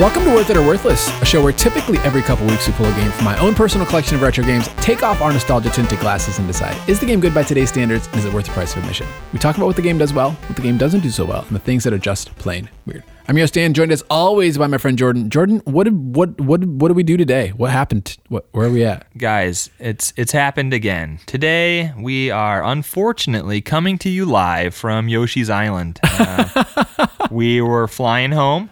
Welcome to Worth It or Worthless, a show where typically every couple weeks we pull a game from my own personal collection of retro games, take off our nostalgia tinted glasses, and decide is the game good by today's standards and is it worth the price of admission? We talk about what the game does well, what the game doesn't do so well, and the things that are just plain weird. I'm your host Dan, joined as always by my friend Jordan. Jordan, what did what what what did we do today? What happened? What where are we at? Guys, it's it's happened again. Today we are unfortunately coming to you live from Yoshi's Island. Uh, we were flying home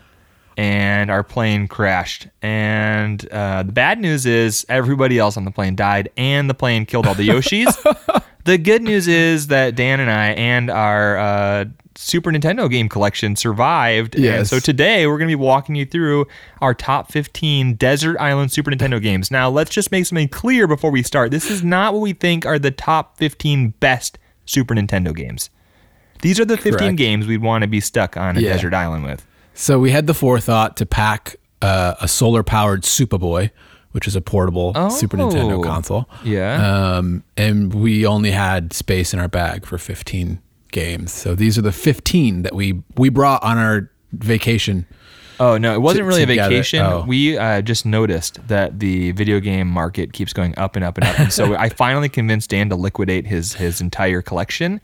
and our plane crashed. And uh, the bad news is everybody else on the plane died, and the plane killed all the Yoshis. the good news is that Dan and I and our uh, Super Nintendo game collection survived. And so today we're going to be walking you through our top 15 Desert Island Super Nintendo games. Now, let's just make something clear before we start. This is not what we think are the top 15 best Super Nintendo games. These are the 15 Correct. games we'd want to be stuck on a Yeah. desert island with. So we had the forethought to pack uh, a solar powered Supaboy, which is a portable Super Nintendo Oh. console. Yeah. Um, and we only had space in our bag for 15 games. So these are the 15 that we we brought on our vacation. Oh no, it wasn't really a vacation. Oh. We uh, just noticed that the video game market keeps going up and up and up, and so I finally convinced Dan to liquidate his his entire collection,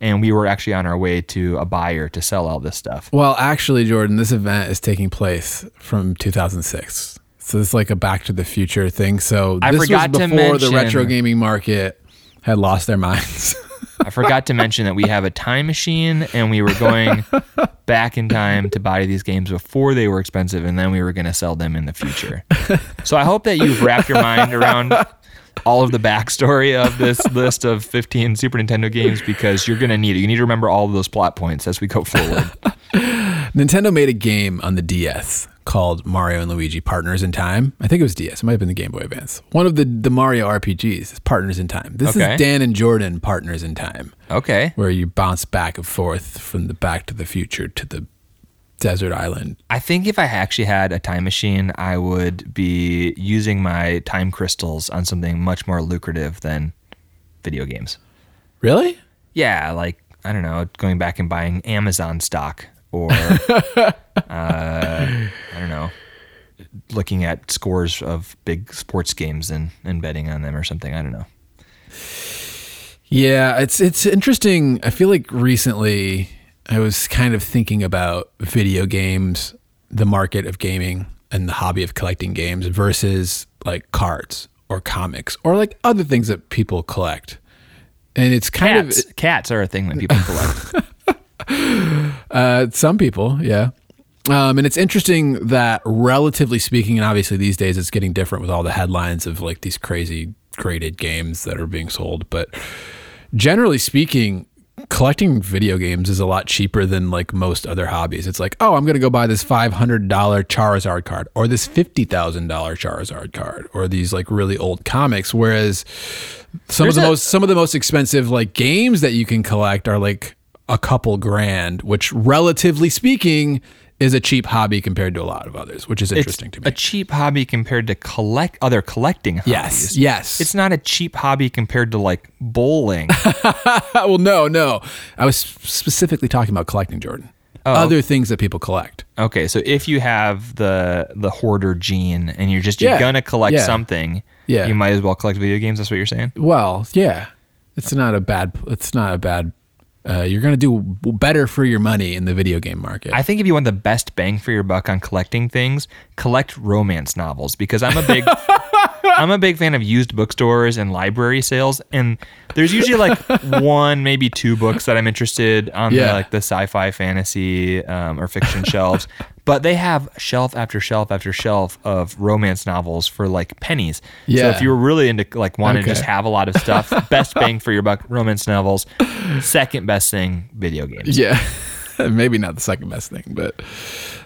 and we were actually on our way to a buyer to sell all this stuff. Well, actually, Jordan, this event is taking place from 2006. So it's like a Back to the Future thing. So I this forgot was to before the retro gaming market had lost their minds. I forgot to mention that we have a time machine, and we were going back in time to buy these games before they were expensive, and then we were going to sell them in the future. So I hope that you've wrapped your mind around all of the backstory of this list of 15 Super Nintendo games because you're going to need it. You need to remember all of those plot points as we go forward. Nintendo made a game on the DS called Mario and Luigi Partners in Time. I think it was DS. It might have been the Game Boy Advance. One of the, the Mario RPGs is Partners in Time. This Okay. is Dan and Jordan Partners in Time, Okay. where you bounce back and forth from the Back to the Future to the desert island. I think if I actually had a time machine, I would be using my time crystals on something much more lucrative than video games. Really? Yeah, like I don't know, going back and buying Amazon stock or uh, I don't know, looking at scores of big sports games and, and betting on them or something. I don't know. Yeah, it's it's interesting. I feel like recently I was kind of thinking about video games, the market of gaming and the hobby of collecting games versus like cards or comics or like other things that people collect. And it's kind Cats, of cats are a thing that people collect. uh, some people, yeah. Um, and it's interesting that, relatively speaking, and obviously these days it's getting different with all the headlines of like these crazy graded games that are being sold. But generally speaking, collecting video games is a lot cheaper than like most other hobbies. It's like, oh, I'm going to go buy this $500 Charizard card or this $50,000 Charizard card or these like really old comics. Whereas some of the a- most some of the most expensive like games that you can collect are like a couple grand, which relatively speaking is a cheap hobby compared to a lot of others, which is It's interesting to me. a cheap hobby compared to collect other collecting hobbies. yes, yes. It's not a cheap hobby compared to like bowling. well, no, no. I was specifically talking about collecting, Jordan. Oh. Other things that people collect. Okay, so if you have the the hoarder gene and you're just you're Yeah, gonna collect yeah. something, Yeah. you might as well collect video games. That's what you're saying. Well, yeah, it's not a bad. It's not a bad. Uh, you're gonna do better for your money in the video game market. I think if you want the best bang for your buck on collecting things, collect romance novels because I'm a big I'm a big fan of used bookstores and library sales and there's usually like one maybe two books that I'm interested on Yeah. the, like the sci-fi fantasy um, or fiction shelves but they have shelf after shelf after shelf of romance novels for like pennies so Yeah. if you were really into like wanting to just have a lot of stuff best bang for your buck romance novels second best thing video games yeah, maybe not the second best thing, but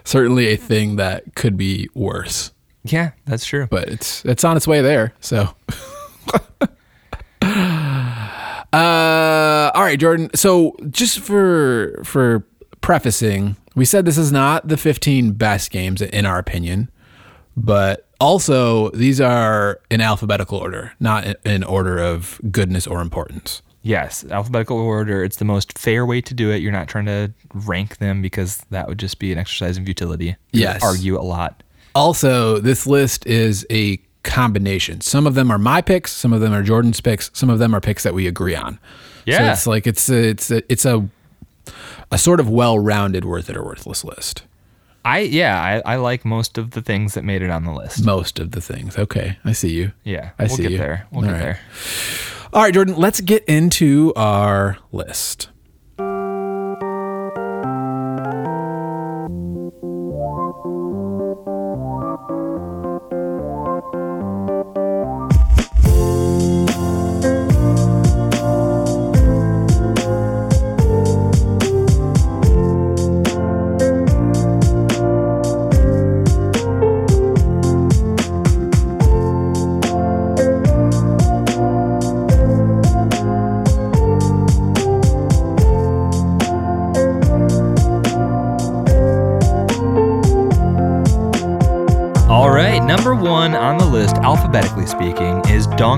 certainly a thing that could be worse. Yeah that's true but it's it's on its way there. So, uh, all right, Jordan. So, just for for prefacing, we said this is not the 15 best games in our opinion, but also these are in alphabetical order, not in- order of goodness or importance. Yes, alphabetical order. It's the most fair way to do it. You're not trying to rank them because that would just be an exercise in futility. You Yes. argue a lot. Also, this list is a combination. Some of them are my picks, some of them are Jordan's picks, some of them are picks that we agree on. Yeah. So it's like it's a, it's a, it's a a sort of well-rounded worth it or worthless list. I yeah, I, I like most of the things that made it on the list. Most of the things. Okay, I see you. Yeah, I we'll see get you. there. We'll All get right. there. All right, Jordan, let's get into our list.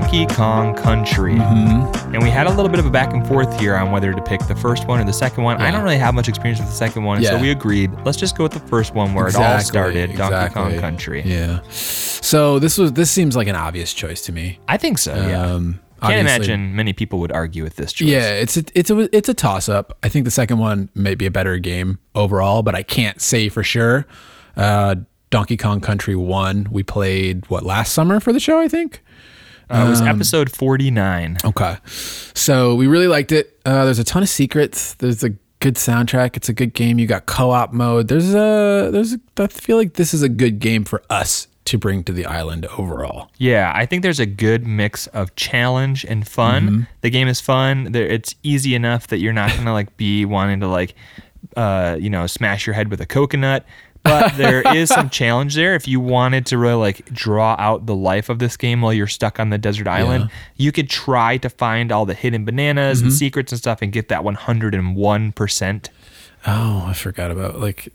Donkey Kong Country. Mm-hmm. And we had a little bit of a back and forth here on whether to pick the first one or the second one. I don't really have much experience with the second one, so we agreed. Let's just go with the first one where it all started, Donkey Kong Country. Yeah. So this was this seems like an obvious choice to me. I think so. Yeah. Um, Can't obviously- imagine many people would argue with this choice. Yeah, it's a, it's a it's a toss up. I think the second one may be a better game overall, but I can't say for sure. Uh, Donkey Kong Country one we played what last summer for the show, I think. Uh, it was Um, episode 49. Okay, so we really liked it. Uh, there's a ton of secrets. There's a good soundtrack. It's a good game. You got co-op mode. There's a there's a, I feel like this is a good game for us to bring to the island overall. Yeah, I think there's a good mix of challenge and fun. Mm-hmm. The game is fun. There, it's easy enough that you're not gonna like be wanting to like, uh, you know, smash your head with a coconut. But there is some challenge there. If you wanted to really like draw out the life of this game while you're stuck on the desert island, you could try to find all the hidden bananas Mm-hmm. and secrets and stuff and get that 101 percent. Oh, I forgot about like.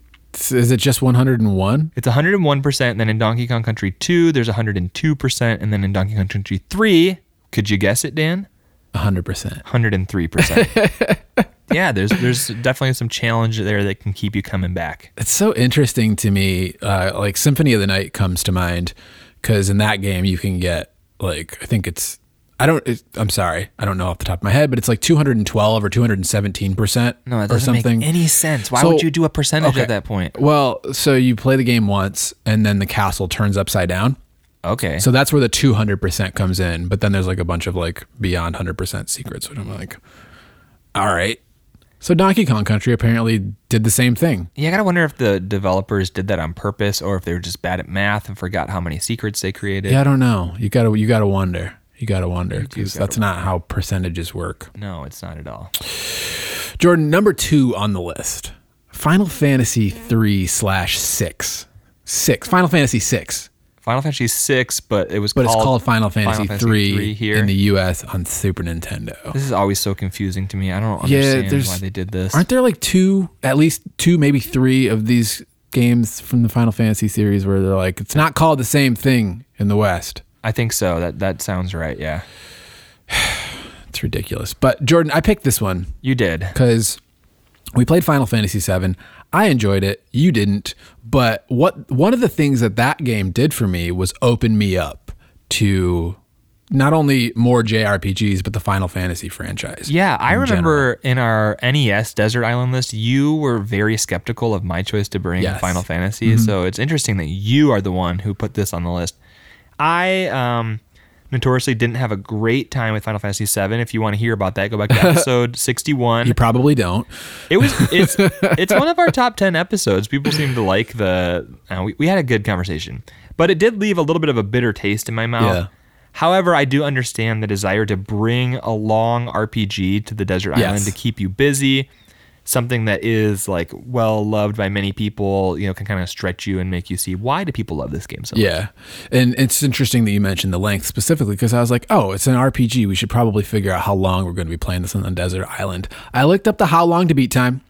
Is it just 101? It's 101%. And then in Donkey Kong Country 2, there's 102%. And then in Donkey Kong Country 3, could you guess it, Dan? 100%. 103%. yeah, there's there's definitely some challenge there that can keep you coming back. It's so interesting to me. Uh, like Symphony of the Night comes to mind because in that game you can get like I think it's I don't it, I'm sorry I don't know off the top of my head, but it's like 212 or 217 percent No, or doesn't something. make any sense. Why So- would you do a percentage okay. at that point? well, so you play the game once and then the castle turns upside down. Okay. So that's where the 200% comes in. But then there's like a bunch of like beyond 100% secrets, which I'm like, all right. So Donkey Kong Country apparently did the same thing. yeah, I gotta wonder if the developers did that on purpose or if they were just bad at math and forgot how many secrets they created. Yeah, I don't know. You gotta you gotta wonder. You gotta wonder because that's not how percentages work. No, it's not at all. Jordan, number two on the list, Final Fantasy three slash six, six. Final Fantasy six, Final Fantasy VI, but it was but called it's called Final Fantasy, three, III here. in the U.S. on Super Nintendo. this is always so confusing to me. I don't Yeah, understand there's- why they did this. Aren't there like two, at least two, maybe three of these games from the Final Fantasy series where they're like, it's not called the same thing in the West? I think so. That that sounds right. Yeah, It's ridiculous. But Jordan, I picked this one you did. because we played Final Fantasy VII. I enjoyed it. You didn't. But what one of the things that that game did for me was open me up to not only more JRPGs but the Final Fantasy franchise. Yeah, I remember in our NES Desert Island list, you were very skeptical of my choice to bring Yes. Mm-hmm. Final Fantasy. So it's interesting that you are the one who put this on the list. I um, notoriously didn't have a great time with Final Fantasy VII. If you want to hear about that, go back to episode 61. You probably don't. It was it's it's one of our top ten episodes. People seem to like the. Uh, we we had a good conversation, but it did leave a little bit of a bitter taste in my mouth. Yeah. However, I do understand the desire to bring a long RPG to the desert Yes. island to keep you busy. Something that is like well loved by many people, you know, can kind of stretch you and make you see why do people love this game so much. Yeah. And it's interesting that you mentioned the length specifically because I was like, oh, it's an RPG. We should probably figure out how long we're going to be playing this on the desert island. I looked up the how long to beat time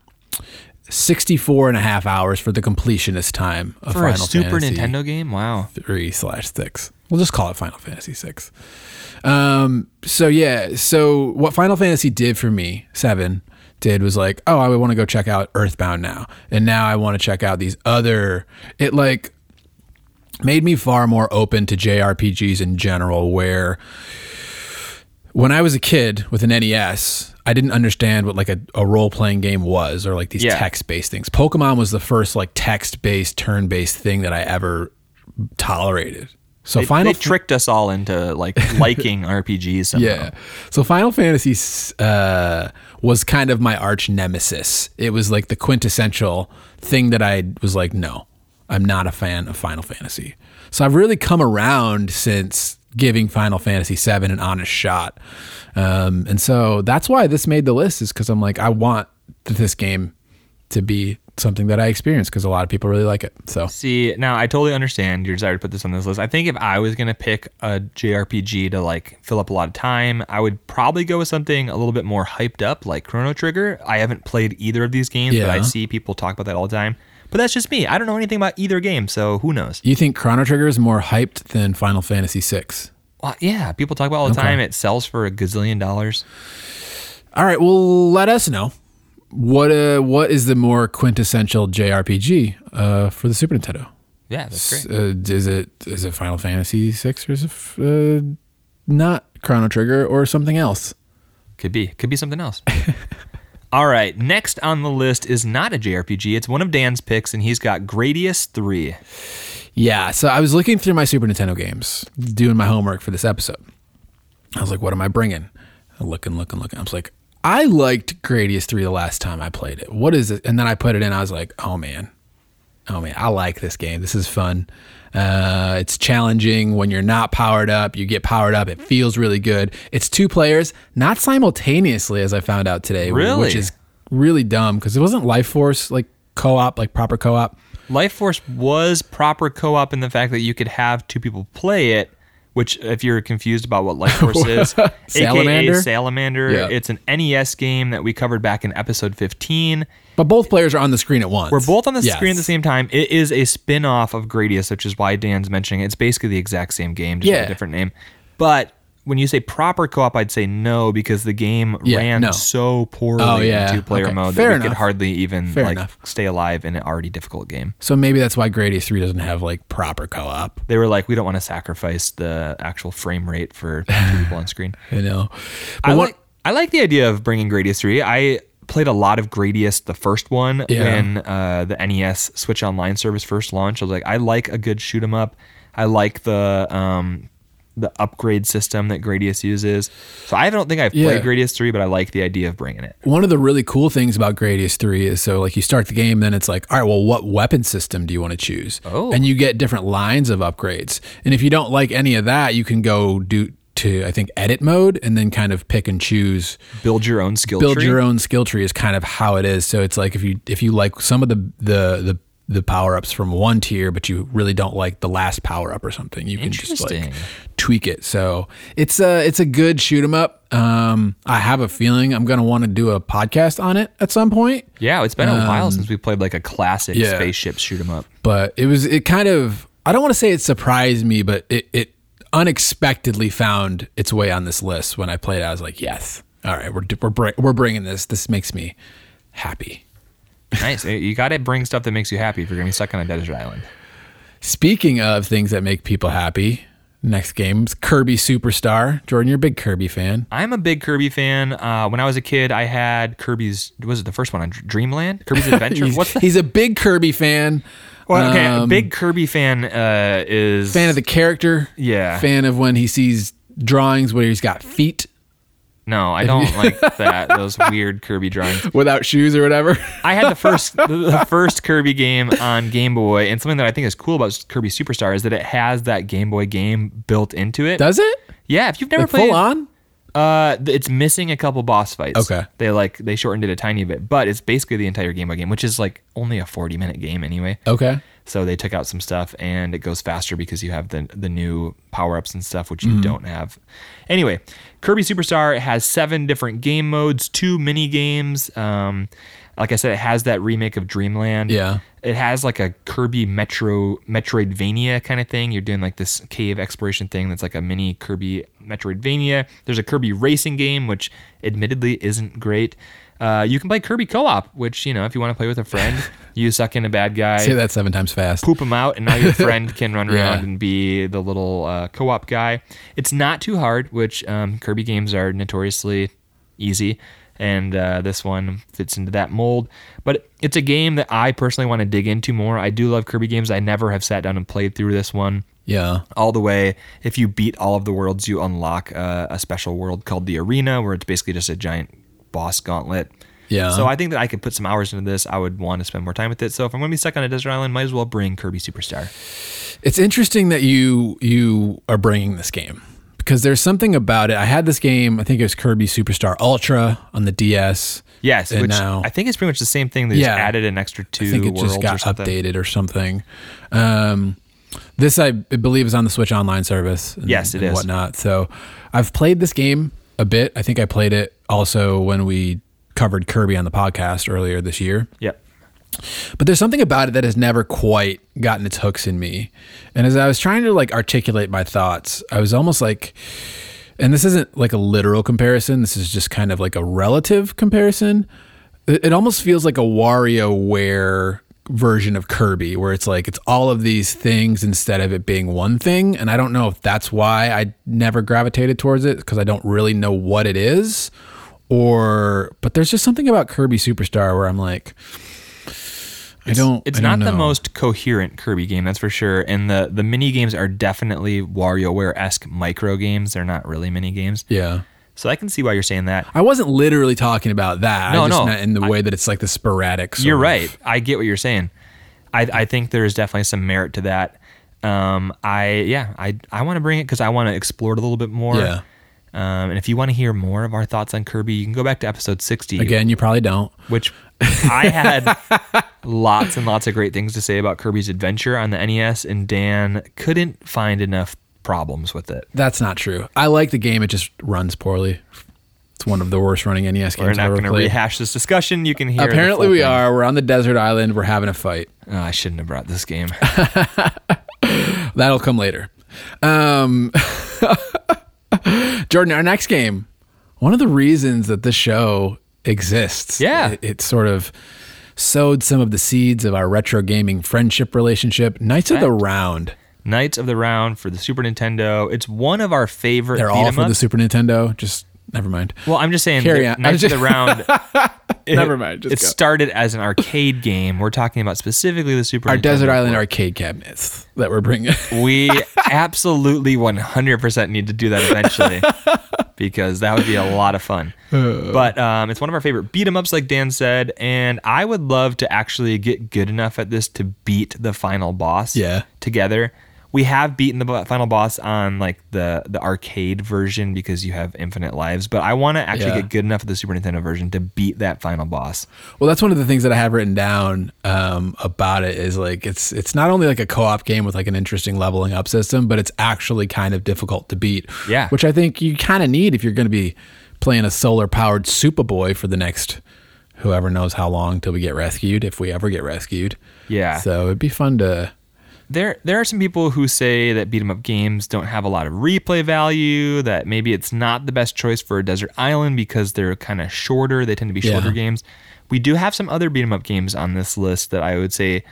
64 and a half hours for the completionist time of For a Final Super Fantasy Nintendo game, wow. 3 slash 6. We'll just call it Final Fantasy 6. Um, so yeah, so what Final Fantasy did for me, seven, did was like, oh, I want to go check out Earthbound now, and now I want to check out these other. It like made me far more open to JRPGs in general, where when I was a kid with an NES, I didn't understand what like a, a role playing game was or like these Yeah. text based things. Pokemon was the first like text based, turn based thing that I ever tolerated. So They, Final they tricked us all into like liking RPGs. Somehow. yeah. So Final Fantasy uh, was kind of my arch nemesis. It was like the quintessential thing that I was like, no, I'm not a fan of Final Fantasy. So I've really come around since giving Final Fantasy VII an honest shot. Um, and so that's why this made the list is because I'm like, I want this game to be something that I experienced because a lot of people really like it. So See, now I totally understand your desire to put this on this list. I think if I was gonna pick a JRPG to like fill up a lot of time, I would probably go with something a little bit more hyped up, like Chrono Trigger. I haven't played either of these games, but I see people talk about that all the time. But that's just me. I don't know anything about either game, so who knows? you think Chrono Trigger is more hyped than Final Fantasy VI? Well, uh, yeah, people talk about it all the time. It sells for a gazillion dollars. All right, well, let us know what uh, what is the more quintessential JRPG uh, for the Super Nintendo? Yeah, that's great. Uh, is it is it Final Fantasy VI or is it f- uh, not Chrono Trigger or something else? Could be. Could be something else. All right. Next on the list is not a JRPG. It's one of Dan's picks, and he's got Gradius 3. Yeah, so I was looking through my Super Nintendo games, doing my homework for this episode. I was like, what am I bringing? I'm looking, looking, looking. I was like, I liked Gradius 3 the last time I played it. What is it? And then I put it in. I was like, oh man, oh man, I like this game. This is fun. Uh, it's challenging when you're not powered up. You get powered up. It feels really good. It's two players, not simultaneously, as I found out today, Really? which is really dumb because it wasn't Life Force like co-op, like proper co-op. Life Force was proper co op in the fact that you could have two people play it, which, if you're confused about what Life Force is, Salamander? AKA Salamander, Yeah. it's an NES game that we covered back in episode 15. But both players are on the screen at once. We're both on the Yes. screen at the same time. It is a spin off of Gradius, which is why Dan's mentioning it. It's basically the exact same game, just with Yeah. a different name. But when you say proper co op, I'd say no because the game Yeah, ran no. so poorly Oh, yeah. in two player Okay. mode Fair that we could hardly even Fair like enough. stay alive in an already difficult game. So maybe that's why Gradius 3 doesn't have like proper co-op. They were like, we don't want to sacrifice the actual frame rate for two people on screen. You know. I what- like I like the idea of bringing Gradius 3. I played a lot of Gradius, the first one, Yeah. when uh, the NES Switch Online service first launched. I was like, I like a good shoot 'em up. I like the um, the upgrade system that Gradius uses. So I don't think I've Yeah. played Gradius 3, but I like the idea of bringing it. one of the really cool things about Gradius 3 is so like you start the game then it's like all right well what weapon system do you want to choose Oh. and you get different lines of upgrades and if you don't like any of that you can go do to I think edit mode and then kind of pick and choose Build your own skill build tree. your own skill tree is kind of how it is so it's like if you if you like some of the the the the power ups from one tier, but you really don't like the last power up or something. You can just like tweak it. So it's a it's a good shoot 'em up. Um, I have a feeling I'm gonna want to do a podcast on it at some point. Yeah, it's been a while since we played like a classic Um, yeah. spaceship shoot 'em up. but it was it kind of I don't want to say it surprised me, but it it unexpectedly found its way on this list when I played. it. I was like, yes, all right, we're we're we're bringing this. This makes me happy. Nice. You got to bring stuff that makes you happy if you're going to be stuck on a desert island. Speaking of things that make people happy, next game's Kirby Superstar. Jordan, you're a big Kirby fan. I'm a big Kirby fan. Uh, when I was a kid, I had Kirby's. Was it the first one on Dreamland? Kirby's Adventure. He's, What's the? he's a big Kirby fan. Well, okay, a Um, big Kirby fan uh, is fan of the character. Yeah. Fan of when he sees drawings where he's got feet No, I don't like that. Those weird Kirby drawings. without shoes or whatever. I had the first the- first Kirby game on Game Boy, and something that I think is cool about Kirby Superstar is that it has that Game Boy game built into it. Does it? yeah, if you've never Like played, full on? Uh, it's missing a couple boss fights. Okay. They like they shortened it a tiny bit, but it's basically the entire Game Boy game, which is like only a 40 minute game anyway. Okay. So they took out some stuff and it goes faster because you have the the new power-ups and stuff which you don't have. Anyway, Kirby Superstar has seven different game modes, two mini games, um, Like I said, it has that remake of Dreamland. Yeah. It has like a Kirby Metro Metroidvania kind of thing. You're doing like this cave exploration thing that's like a mini Kirby Metroidvania. There's a Kirby racing game, which admittedly isn't great. Uh, you can play Kirby co-op, which you know if you want to play with a friend, you suck in a bad guy, Say that seven times fast. poop him out, and now your friend can run Yeah. around and be the little uh, co-op guy. It's not too hard, which um, Kirby games are notoriously easy, and uh, this one fits into that mold. But it's a game that I personally want to dig into more. I do love Kirby games. I never have sat down and played through this one Yeah. all the way. If you beat all of the worlds, you unlock uh, a special world called the Arena, where it's basically just a giant boss gauntlet. Yeah. So I think that I could put some hours into this. I would want to spend more time with it. So if I'm going to be stuck on a desert island, might as well bring Kirby Superstar. It's interesting that you you are bringing this game because there's something about it. I had this game. I think it was Kirby Superstar Ultra on the DS. Yes, And which now- I think it's pretty much the same thing. They Yeah. just added an extra two I think it just got or updated or something. Um, this I believe is on the Switch Online service. And, Yes, it and is. Whatnot. So I've played this game a bit. I think I played it also when we covered Kirby on the podcast earlier this year. Yep. But there's something about it that has never quite gotten its hooks in me. And as I was trying to like articulate my thoughts, I was almost like and this isn't like a literal comparison, this is just kind of like a relative comparison. It, almost feels like a WarioWare version of Kirby where it's like it's all of these things instead of it being one thing and I don't know if that's why I never gravitated towards it because I don't really know what it is or but there's just something about Kirby Superstar where I'm like I don't. It's I don't not the most coherent Kirby game, that's for sure. And the the mini games are definitely WarioWare esque micro games. They're not really mini games. Yeah, So I can see why you're saying that. I wasn't literally talking about that. No, I just no. meant in the way that it's like the sporadic. sort You're of- right. I get what you're saying. I, I think there's definitely some merit to that. Um, I yeah, I I want to bring it because I want to explore it a little bit more. Yeah. Um, and if you want to hear more of our thoughts on Kirby, you can go back to episode 60, Again, you probably don't. which I had lots and lots of great things to say about Kirby's Adventure on the NES, and Dan couldn't find enough problems with it. That's not true. I like the game. It just runs poorly. It's one of the worst running NES games We're not going to rehash this discussion. You can hear. Apparently, we thing. are. We're on the desert island. We're having a fight. Oh, I shouldn't have brought this game. That'll come later. Um, Jordan, our next game. One of the reasons that this show exists, Yeah. it, it sort of sowed some of the seeds of our retro gaming friendship relationship. Knights of the Round. Knights of the Round for the Super Nintendo. It's one of our favorite. They're all for the. Super Nintendo. Just never mind. Well, I'm just saying. Carry on. Knights I'm of the Round. it- Never mind, just it go. started as an arcade game. We're talking about specifically the Super. Our Nintendo desert island arcade cabinets that we're bringing. We absolutely 100% need to do that eventually because that would be a lot of fun. But um, it's one of our favorite beat 'em ups, like Dan said, and I would love to actually get good enough at this to beat the final boss. Yeah. Together. We have beaten the final boss on like the the arcade version because you have infinite lives, but I want to actually Yeah. get good enough at the Super Nintendo version to beat that final boss. Well, that's one of the things that I have written down um, about it is like it's it's not only like a co-op game with like an interesting leveling up system, but it's actually kind of difficult to beat. Yeah. which I think you kind of need if you're going to be playing a solar powered Supaboy for the next whoever knows how long till we get rescued, if we ever get rescued. Yeah. So it'd be fun to. There there are some people who say that beat 'em up games don't have a lot of replay value that maybe it's not the best choice for a desert island because they're kind of shorter they tend to be shorter Yeah. games we do have some other beat 'em up games on this list that i would say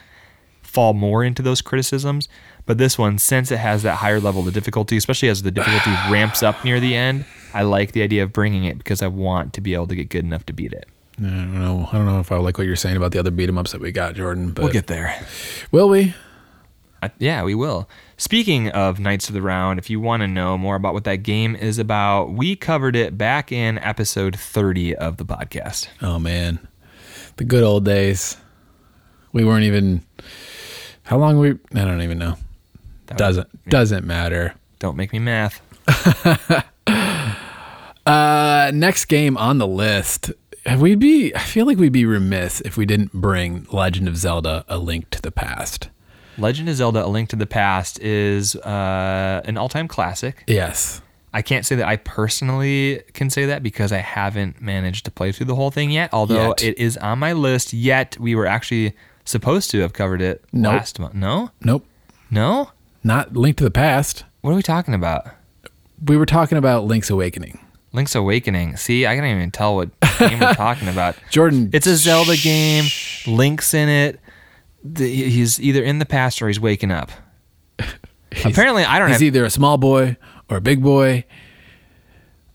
fall more into those criticisms but this one since it has that higher level of difficulty especially as the difficulty ramps up near the end i like the idea of bringing it because i want to be able to get good enough to beat it I don't know. I don't know if I like what you're saying about the other beat 'em ups that we got, Jordan. But we'll get there will we? Uh, yeah, we will. Speaking of Knights of the Round, if you want to know more about what that game is about, we covered it back in episode 30 of the podcast. Oh man, the good old days. We weren't even. How long we? I don't even know. That Doesn't doesn't matter. Don't make me math. Uh, next game on the list. We'd be. I feel like we'd be remiss if we didn't bring Legend of Zelda: A Link to the Past. Legend of Zelda: A Link to the Past is uh, an all-time classic. Yes. I can't say that I personally can say that because I haven't managed to play through the whole thing yet. Although Yet. it is on my list. Yet we were actually supposed to have covered it Nope. last month. No, Nope. no. Not Link to the Past. What are we talking about? We were talking about Link's Awakening. Link's Awakening. See, I can't even tell what game we're talking about. Jordan, It's a Zelda game. Link's in it. The, he's either in the past or he's waking up. he's, apparently, I don't know. he's have. either a small boy or a big boy.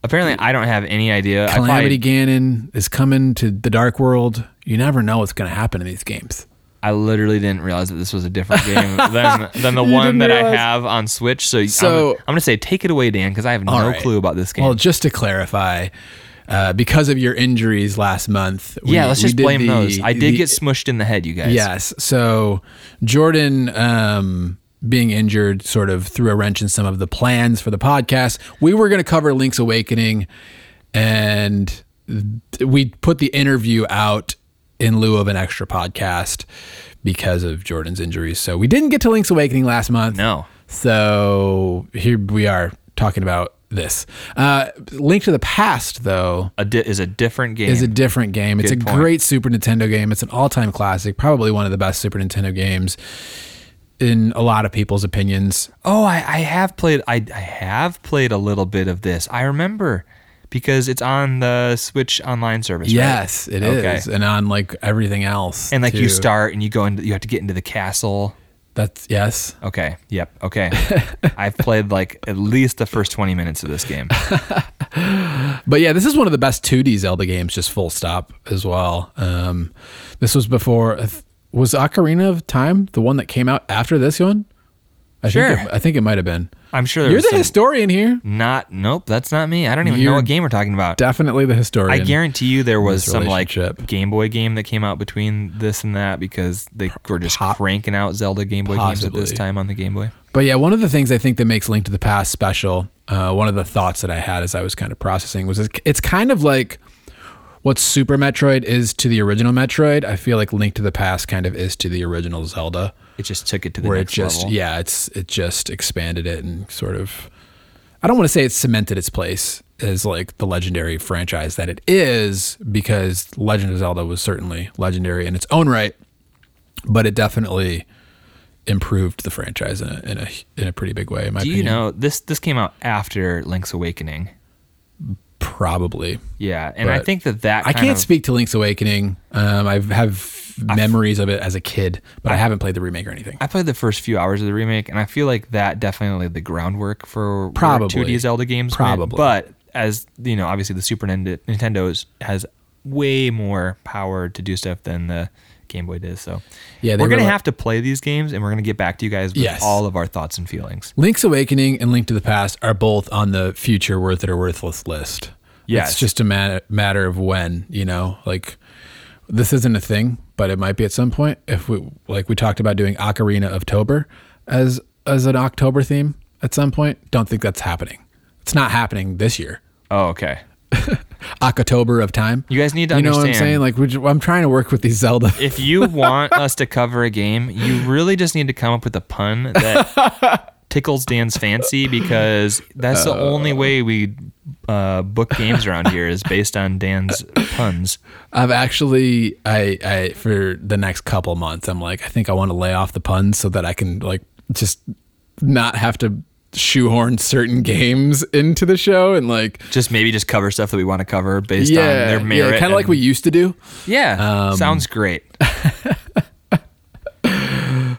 Apparently, I don't have any idea. Calamity probably- Ganon is coming to the Dark World. You never know what's going to happen in these games. I literally didn't realize that this was a different game than than the one that I have on Switch. So, So- I'm, I'm gonna say take it away, Dan, because I have no right. clue about this game. Well, just to clarify, uh, because of your injuries last month, we- yeah, let's just blame the- those. I did the- get smushed in the head, you guys. Yes. So Jordan um, being injured sort of threw a wrench in some of the plans for the podcast. We were going to cover Link's Awakening, and we put the interview out in lieu of an extra podcast because of Jordan's injuries. So we didn't get to Link's Awakening last month. No. So here we are talking about this. Uh, Link to the Past, though, A di- is a different game. is a different game. It's a point. great Super Nintendo game. It's an all-time classic, probably one of the best Super Nintendo games in a lot of people's opinions. Oh, I, I have played. I, I have played a little bit of this. I remember because it's on the Switch online service. right? Yes, it is, Okay. and on like everything else. And like you start and you go into you have to get into the castle. That's yes. Okay. Yep. Okay. I've played like at least the first twenty minutes of this game. But yeah, this is one of the best 2D Zelda games, just full stop as well. Um, this was before. Was Ocarina of Time the one that came out after this one? I Sure. Think it, I think it might have been. I'm sure You're the historian here. not. Nope. That's not me. I don't even know You're what game we're talking about. Definitely the historian. I historian. guarantee you there was this some like relationship. Game Boy game that came out between this and that because they were just cranking out Zelda Game Boy games at this Possibly. time on the Game Boy. But yeah, one of the things I think that makes Link to the Past special, uh, one of the thoughts that I had as I was kind of processing was it's, it's kind of like what Super Metroid is to the original Metroid. I feel like Link to the Past kind of is to the original Zelda, It just took it to the where it next just level. yeah, it's it just expanded it and sort of. I don't want to say it cemented its place as like the legendary franchise that it is because Legend of Zelda was certainly legendary in its own right, but it definitely improved the franchise in a in a in a pretty big way. In my Do you opinion. know this? This came out after Link's Awakening. Probably. Yeah, and I think that that I can't of- speak to Link's Awakening. Um, I have memories of it as a kid, but I haven't played the remake or anything. I played the first few hours of the remake, and I feel like that definitely laid the groundwork for Probably. two D Zelda games. went. Probably. but as you know, obviously the Super Nint- Nintendo has way more power to do stuff than the Game Boy did. So Yeah, we're gonna like- have to play these games, and we're gonna get back to you guys with Yes. all of our thoughts and feelings. Link's Awakening and Link to the Past are both on the future worth it or worthless list. Yes. It's just a ma- matter of when, you know, like this isn't a thing, but it might be at some point. If we like we talked about doing Ocarina of Tober as as an October theme at some point. Don't think that's happening. It's not happening this year. Oh, okay. October of time. You guys need to you know what I'm understand. saying? Like we ju- I'm trying to work with these Zelda. if you want us to cover a game, you really just need to come up with a pun that tickles Dan's fancy because that's the only way we uh, book games around here is based on Dan's puns. I've actually I I for the next couple months I'm like I think I want to lay off the puns so that I can like just not have to shoehorn certain games into the show and like Just maybe just cover stuff that we want to cover based yeah, on their merit. yeah kind of like we used to do. Yeah, Um, sounds great.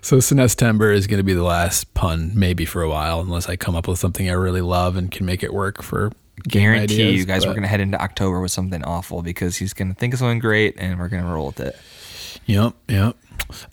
So Sinestember is going to be the last pun maybe for a while unless I come up with something I really love and can make it work for Guarantee ideas, you guys but- we're gonna head into October with something awful because he's gonna think of something great and we're gonna roll with it. Yep, yep.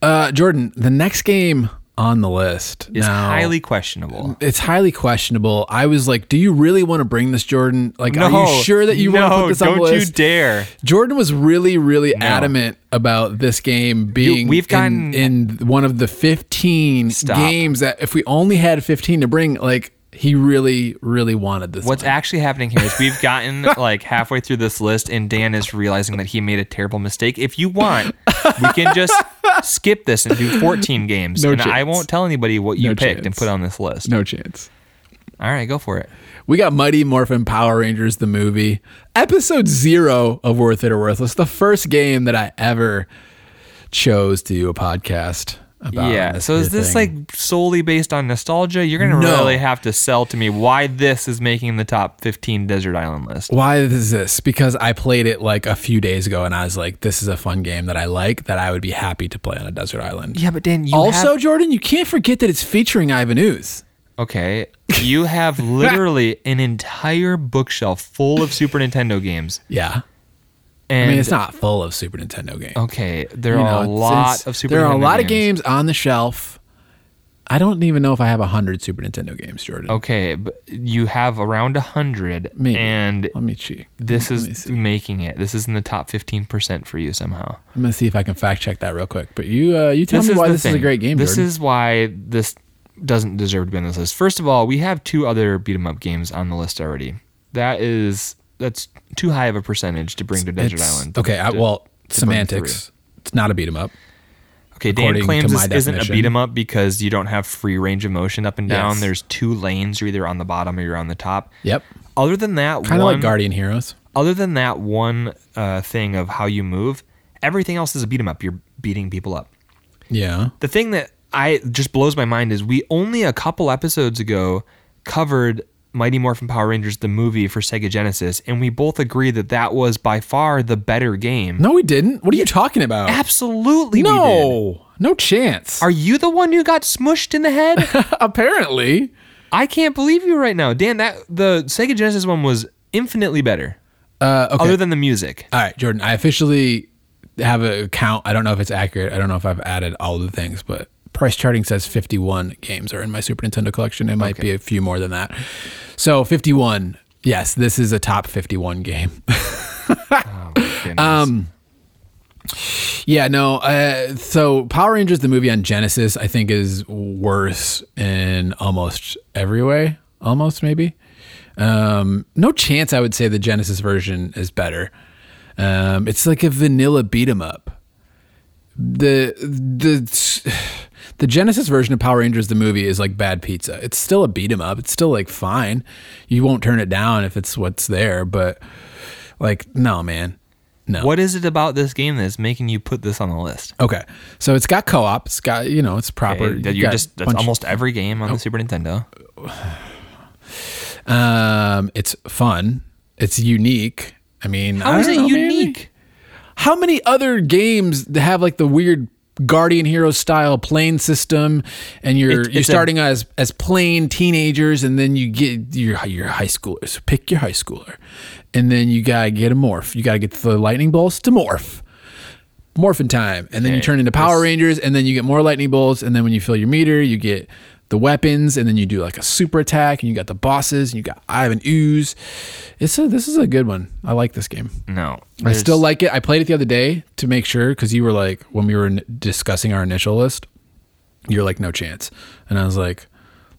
Uh, Jordan, the next game on the list It's now- highly questionable. It's highly questionable. I was like, "Do you really want to bring this, Jordan? Like, are you sure that you want to no, put this on the list? don't you dare. Jordan was really, really adamant about this game being we've in- gotten- in, one of the 15 Stop. games that if we only had 15 to bring, like he really, really wanted this. What's one. actually happening here is we've gotten like halfway through this list, and Dan is realizing that he made a terrible mistake. If you want, we can just skip this and do 14 games, No and I won't tell anybody what you No picked and put on this list. no chance. All right, go for it. We got Mighty Morphin Power Rangers the movie, episode zero of Worth It or Worthless, the first game that I ever chose to do a podcast about. yeah. So is this thing. like solely based on nostalgia? You're gonna No. really have to sell to me why this is making the top 15 desert island list. Why is this? Because I played it like a few days ago and I was like, this is a fun game that I like that I would be happy to play on a desert island. Yeah, but Dan, you also, have, Jordan, you can't forget that it's featuring Ivan Ooze. okay, you have literally an entire bookshelf full of Super Nintendo games, Yeah. And I mean, it's not full of Super Nintendo games. Okay, there You are know, a lot of Super. Nintendo. There are a Nintendo lot of games on the shelf. I don't even know if I have a hundred Super Nintendo games, Jordan. Okay, but you have around a hundred, and Let me check. this Let is see. making it. This is in the top fifteen percent for you somehow. I'm gonna see if I can fact check that real quick. But you, uh, you tell this me why this is a great game. This Jordan. is why this doesn't deserve to be on this list. First of all, we have two other beat 'em up games on the list already. That is that's too high of a percentage to bring to Desert It's- Island. Okay, I, well, to semantics. It's not a beat 'em up. Okay, Dan claims this my isn't a beat 'em up because you don't have free range of motion up and down. Yes. There's two lanes. You're either on the bottom or you're on the top. Yep. Other than that, Kind of like Guardian Heroes. other than that one uh, thing of how you move, everything else is a beat 'em up. You're beating people up. Yeah. The thing that I just blows my mind is we only a couple episodes ago covered Mighty Morphin Power Rangers the movie for Sega Genesis, and we both agreed that that was by far the better game. No, we didn't. What are you talking about? Absolutely, we did. no, no chance. Are you the one who got smushed in the head? Apparently. I can't believe you right now, Dan. That the Sega Genesis one was infinitely better, Uh, okay. other than the music. All right, Jordan. I officially have a count. I don't know if it's accurate. I don't know if I've added all the things, but PriceCharting says 51 games are in my Super Nintendo collection. It might be a few more than that. So 51. Yes, this is a top 51 game. Oh. Um, yeah, no. Uh, so Power Rangers, the movie on Genesis, I think is worse in almost every way. Almost, maybe. Um, no chance I would say the Genesis version is better. Um, it's like a vanilla beat 'em up. The the the Genesis version of Power Rangers the movie is like bad pizza. It's still a beat 'em up. It's still like fine. You won't turn it down if it's what's there, but like no, man. No. what is it about this game that's making you put this on the list? Okay, so it's got co-op. It's got you know it's proper. Okay, you're just that's almost every game on the Super Nintendo. Um, it's fun. It's unique. I mean, I How is don't it know, maybe- unique? How many other games have like the weird Guardian Hero style plane system, and you're It's- you're it's a- starting as as plain teenagers, and then you get your your high schoolers. Pick your high schooler, and then you gotta get a morph. You gotta get the lightning bolts to morph. Morphin time, and then you turn into Power Rangers, and then you get more lightning bolts, and then when you fill your meter, you get the weapons, and then you do like a super attack, and you got the bosses, and you got Ivan Ooze. It's a this is a good one. I like this game. No, I still like it. I played it the other day to make sure because you were like when we were discussing our initial list, you're like no chance, and I was like,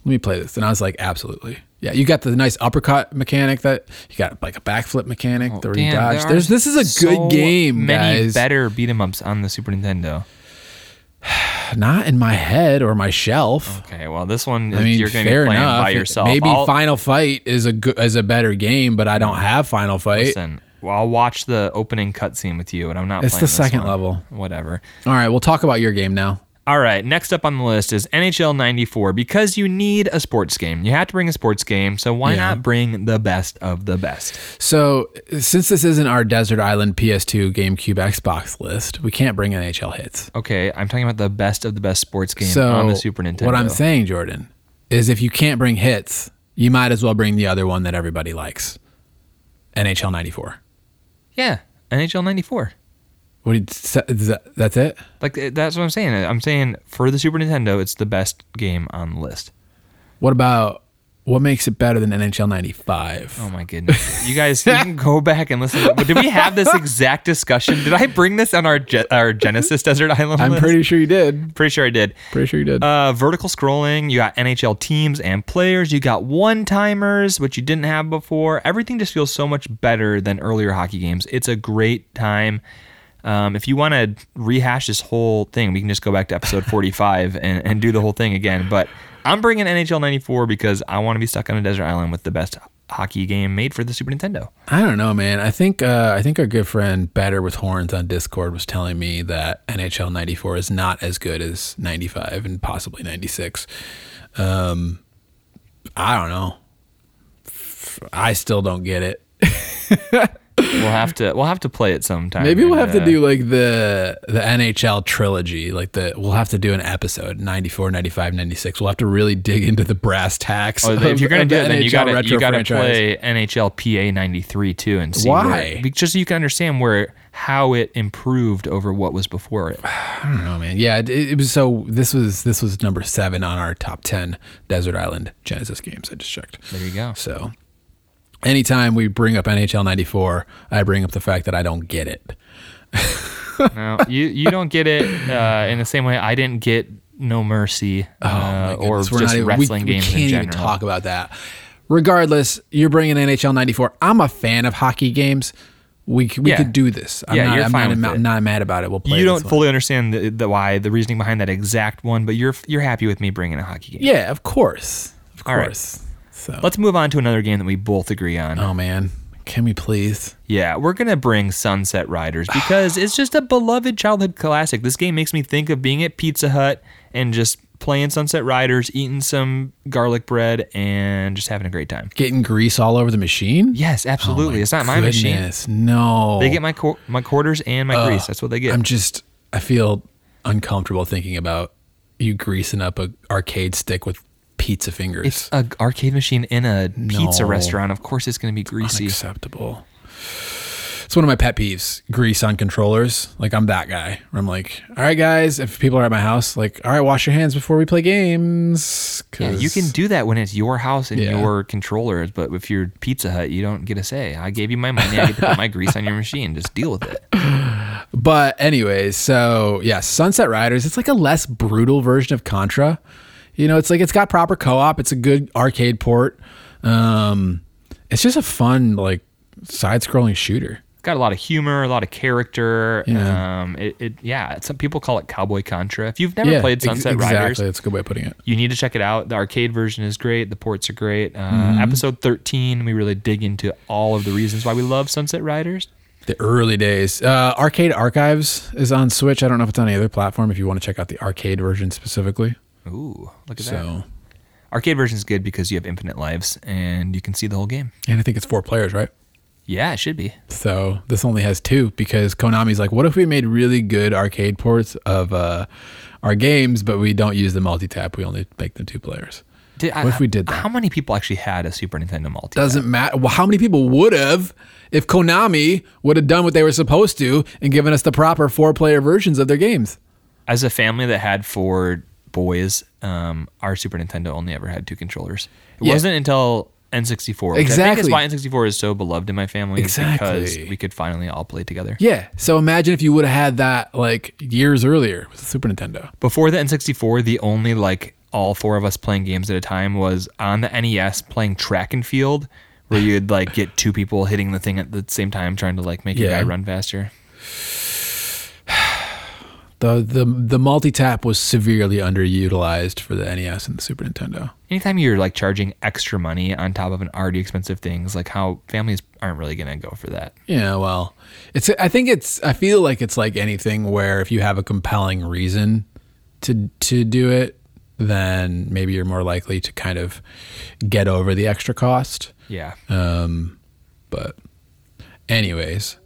let me play this, and I was like, absolutely, yeah. You got the nice uppercut mechanic that you got like a backflip mechanic, the Oh, Dan, there There's this is a so good game, Many guys. better beat 'em ups on the Super Nintendo. Not in my head or my shelf. Okay, well this one I mean, you're going to be fair playing enough. by yourself. Maybe I'll, Final Fight is a good is a better game, but I don't mm. have Final Fight. listen, well, I'll watch the opening cutscene with you, and I'm not. It's the second one. level. Whatever. All right, we'll talk about your game now. All right, next up on the list is NHL 94 because you need a sports game. You have to bring a sports game, so why Yeah. not bring the best of the best? So, since this isn't our Desert Island PS2 GameCube Xbox list, we can't bring NHL Hitz. Okay, I'm talking about the best of the best sports game So, on the Super Nintendo. what I'm saying, Jordan, is if you can't bring Hitz, you might as well bring the other one that everybody likes NHL 94. Yeah, NHL 94. What do you, is that, that's it? Like eh, that's what I'm saying. I'm saying for the Super Nintendo, it's the best game on the list. What about what makes it better than NHL 95? Oh my goodness! You guys you can go back and listen. Did we have this exact discussion? Did I bring this on our Ge- our Genesis Desert Island? I'm list? pretty sure you did. pretty sure I did. Pretty sure you did. Uh, vertical scrolling. You got NHL teams and players. You got one timers, which you didn't have before. Everything just feels so much better than earlier hockey games. It's a great time. Um, if you want to rehash this whole thing, we can just go back to episode 45 and, and do the whole thing again. But I'm bringing NHL 94 because I want to be stuck on a desert island with the best hockey game made for the Super Nintendo. I don't know, man. I think uh, I think our good friend Better with Horns on Discord was telling me that NHL '94 is not as good as '95 and possibly '96. Um, I don't know. I still don't get it. We'll have to we'll have to play it sometime. Maybe we'll have to uh, do like the the NHL trilogy, like the we'll have to do an episode 94, 95, 96. We'll have to really dig into the brass tacks. Oh, if you're gonna do the it, then you got to you got to play NHL PA '93 too, and see Why? where, just so you can understand where how it improved over what was before it. I don't know, man. Yeah, it, it was so. This was this was number seven on our top ten Desert Island Genesis games. I just checked. There you go. So, anytime we bring up NHL '94, I bring up the fact that I don't get it. No, you you don't get it uh, in the same way I didn't get No Mercy Oh, uh, or. We're just even- wrestling we, games we can't in even talk about that. Regardless, you're bringing NHL '94. I'm a fan of hockey games. We we Yeah. could do this. I'm Yeah, not, you're I'm fine not, not, mad about it. We'll play. You don't one. fully understand the, the why the reasoning behind that exact one, but you're you're happy with me bringing a hockey game. Yeah, of course, of All right. So, Let's move on to another game that we both agree on. oh man, can we please? Yeah, we're gonna bring Sunset Riders because it's just a beloved childhood classic. This game makes me think of being at Pizza Hut and just playing Sunset Riders, eating some garlic bread, and just having a great time. Getting grease all over the machine? Yes, oh, absolutely. Oh it's not my machine. No, They get my qu- my quarters and my grease. That's what they get. I'm just. I feel uncomfortable thinking about you greasing up a arcade stick with pizza fingers. it's an arcade machine in a pizza No. restaurant. Of course, it's going to be greasy. unacceptable. It's one of my pet peeves. Grease on controllers. Like I'm that guy. Where I'm like, all right, guys. If people are at my house, like, all right, wash your hands before we play games. Yeah, you can do that when it's your house and Yeah. your controllers, but if you're Pizza Hut, you don't get a say. I gave you my money. I get to put my grease on your machine. Just deal with it. But anyways, so yeah, Sunset Riders. It's like a less brutal version of Contra. You know, it's like it's got proper co-op. It's a good arcade port. Um, it's just a fun like side-scrolling shooter. got a lot of humor, a lot of character. Yeah. Um, it, it yeah, some people call it Cowboy Contra. If you've never yeah, played ex- Sunset exactly. Riders, That's a good way of putting it. you need to check it out. The arcade version is great. The ports are great. Uh, Mm-hmm. Episode 13, we really dig into all of the reasons why we love Sunset Riders. The early days. Uh, Arcade Archives is on Switch. I don't know if it's on any other platform. If you want to check out the arcade version specifically, Ooh, look at that. Arcade version is good because you have infinite lives and you can see the whole game. and I think it's four players, right? Yeah, it should be. So this only has two because Konami's like, what if we made really good arcade ports of uh, our games, but we don't use the multi tap? We only make them two players. Did, What if we did that? How many people actually had a Super Nintendo multi? Doesn't matter. Well, how many people would have if Konami would have done what they were supposed to and given us the proper four player versions of their games? As a family that had four boys, um, our Super Nintendo only ever had two controllers. It Yeah. wasn't until N64. Which I think Exactly. why N64 is so beloved in my family. is Because we could finally all play together. Yeah. So imagine if you would have had that like years earlier with the Super Nintendo. Before the N64, the only like all four of us playing games at a time was on the NES playing track and field, where you'd like get two people hitting the thing at the same time, trying to like make a Yeah. guy run faster. The the the multi tap was severely underutilized for the NES and the Super Nintendo. Anytime you're like charging extra money on top of an already expensive things, like how families aren't really gonna go for that. Yeah, well, it's. I think it's. I feel like it's like anything where if you have a compelling reason to to do it, then maybe you're more likely to kind of get over the extra cost. Yeah. Um, but, anyways,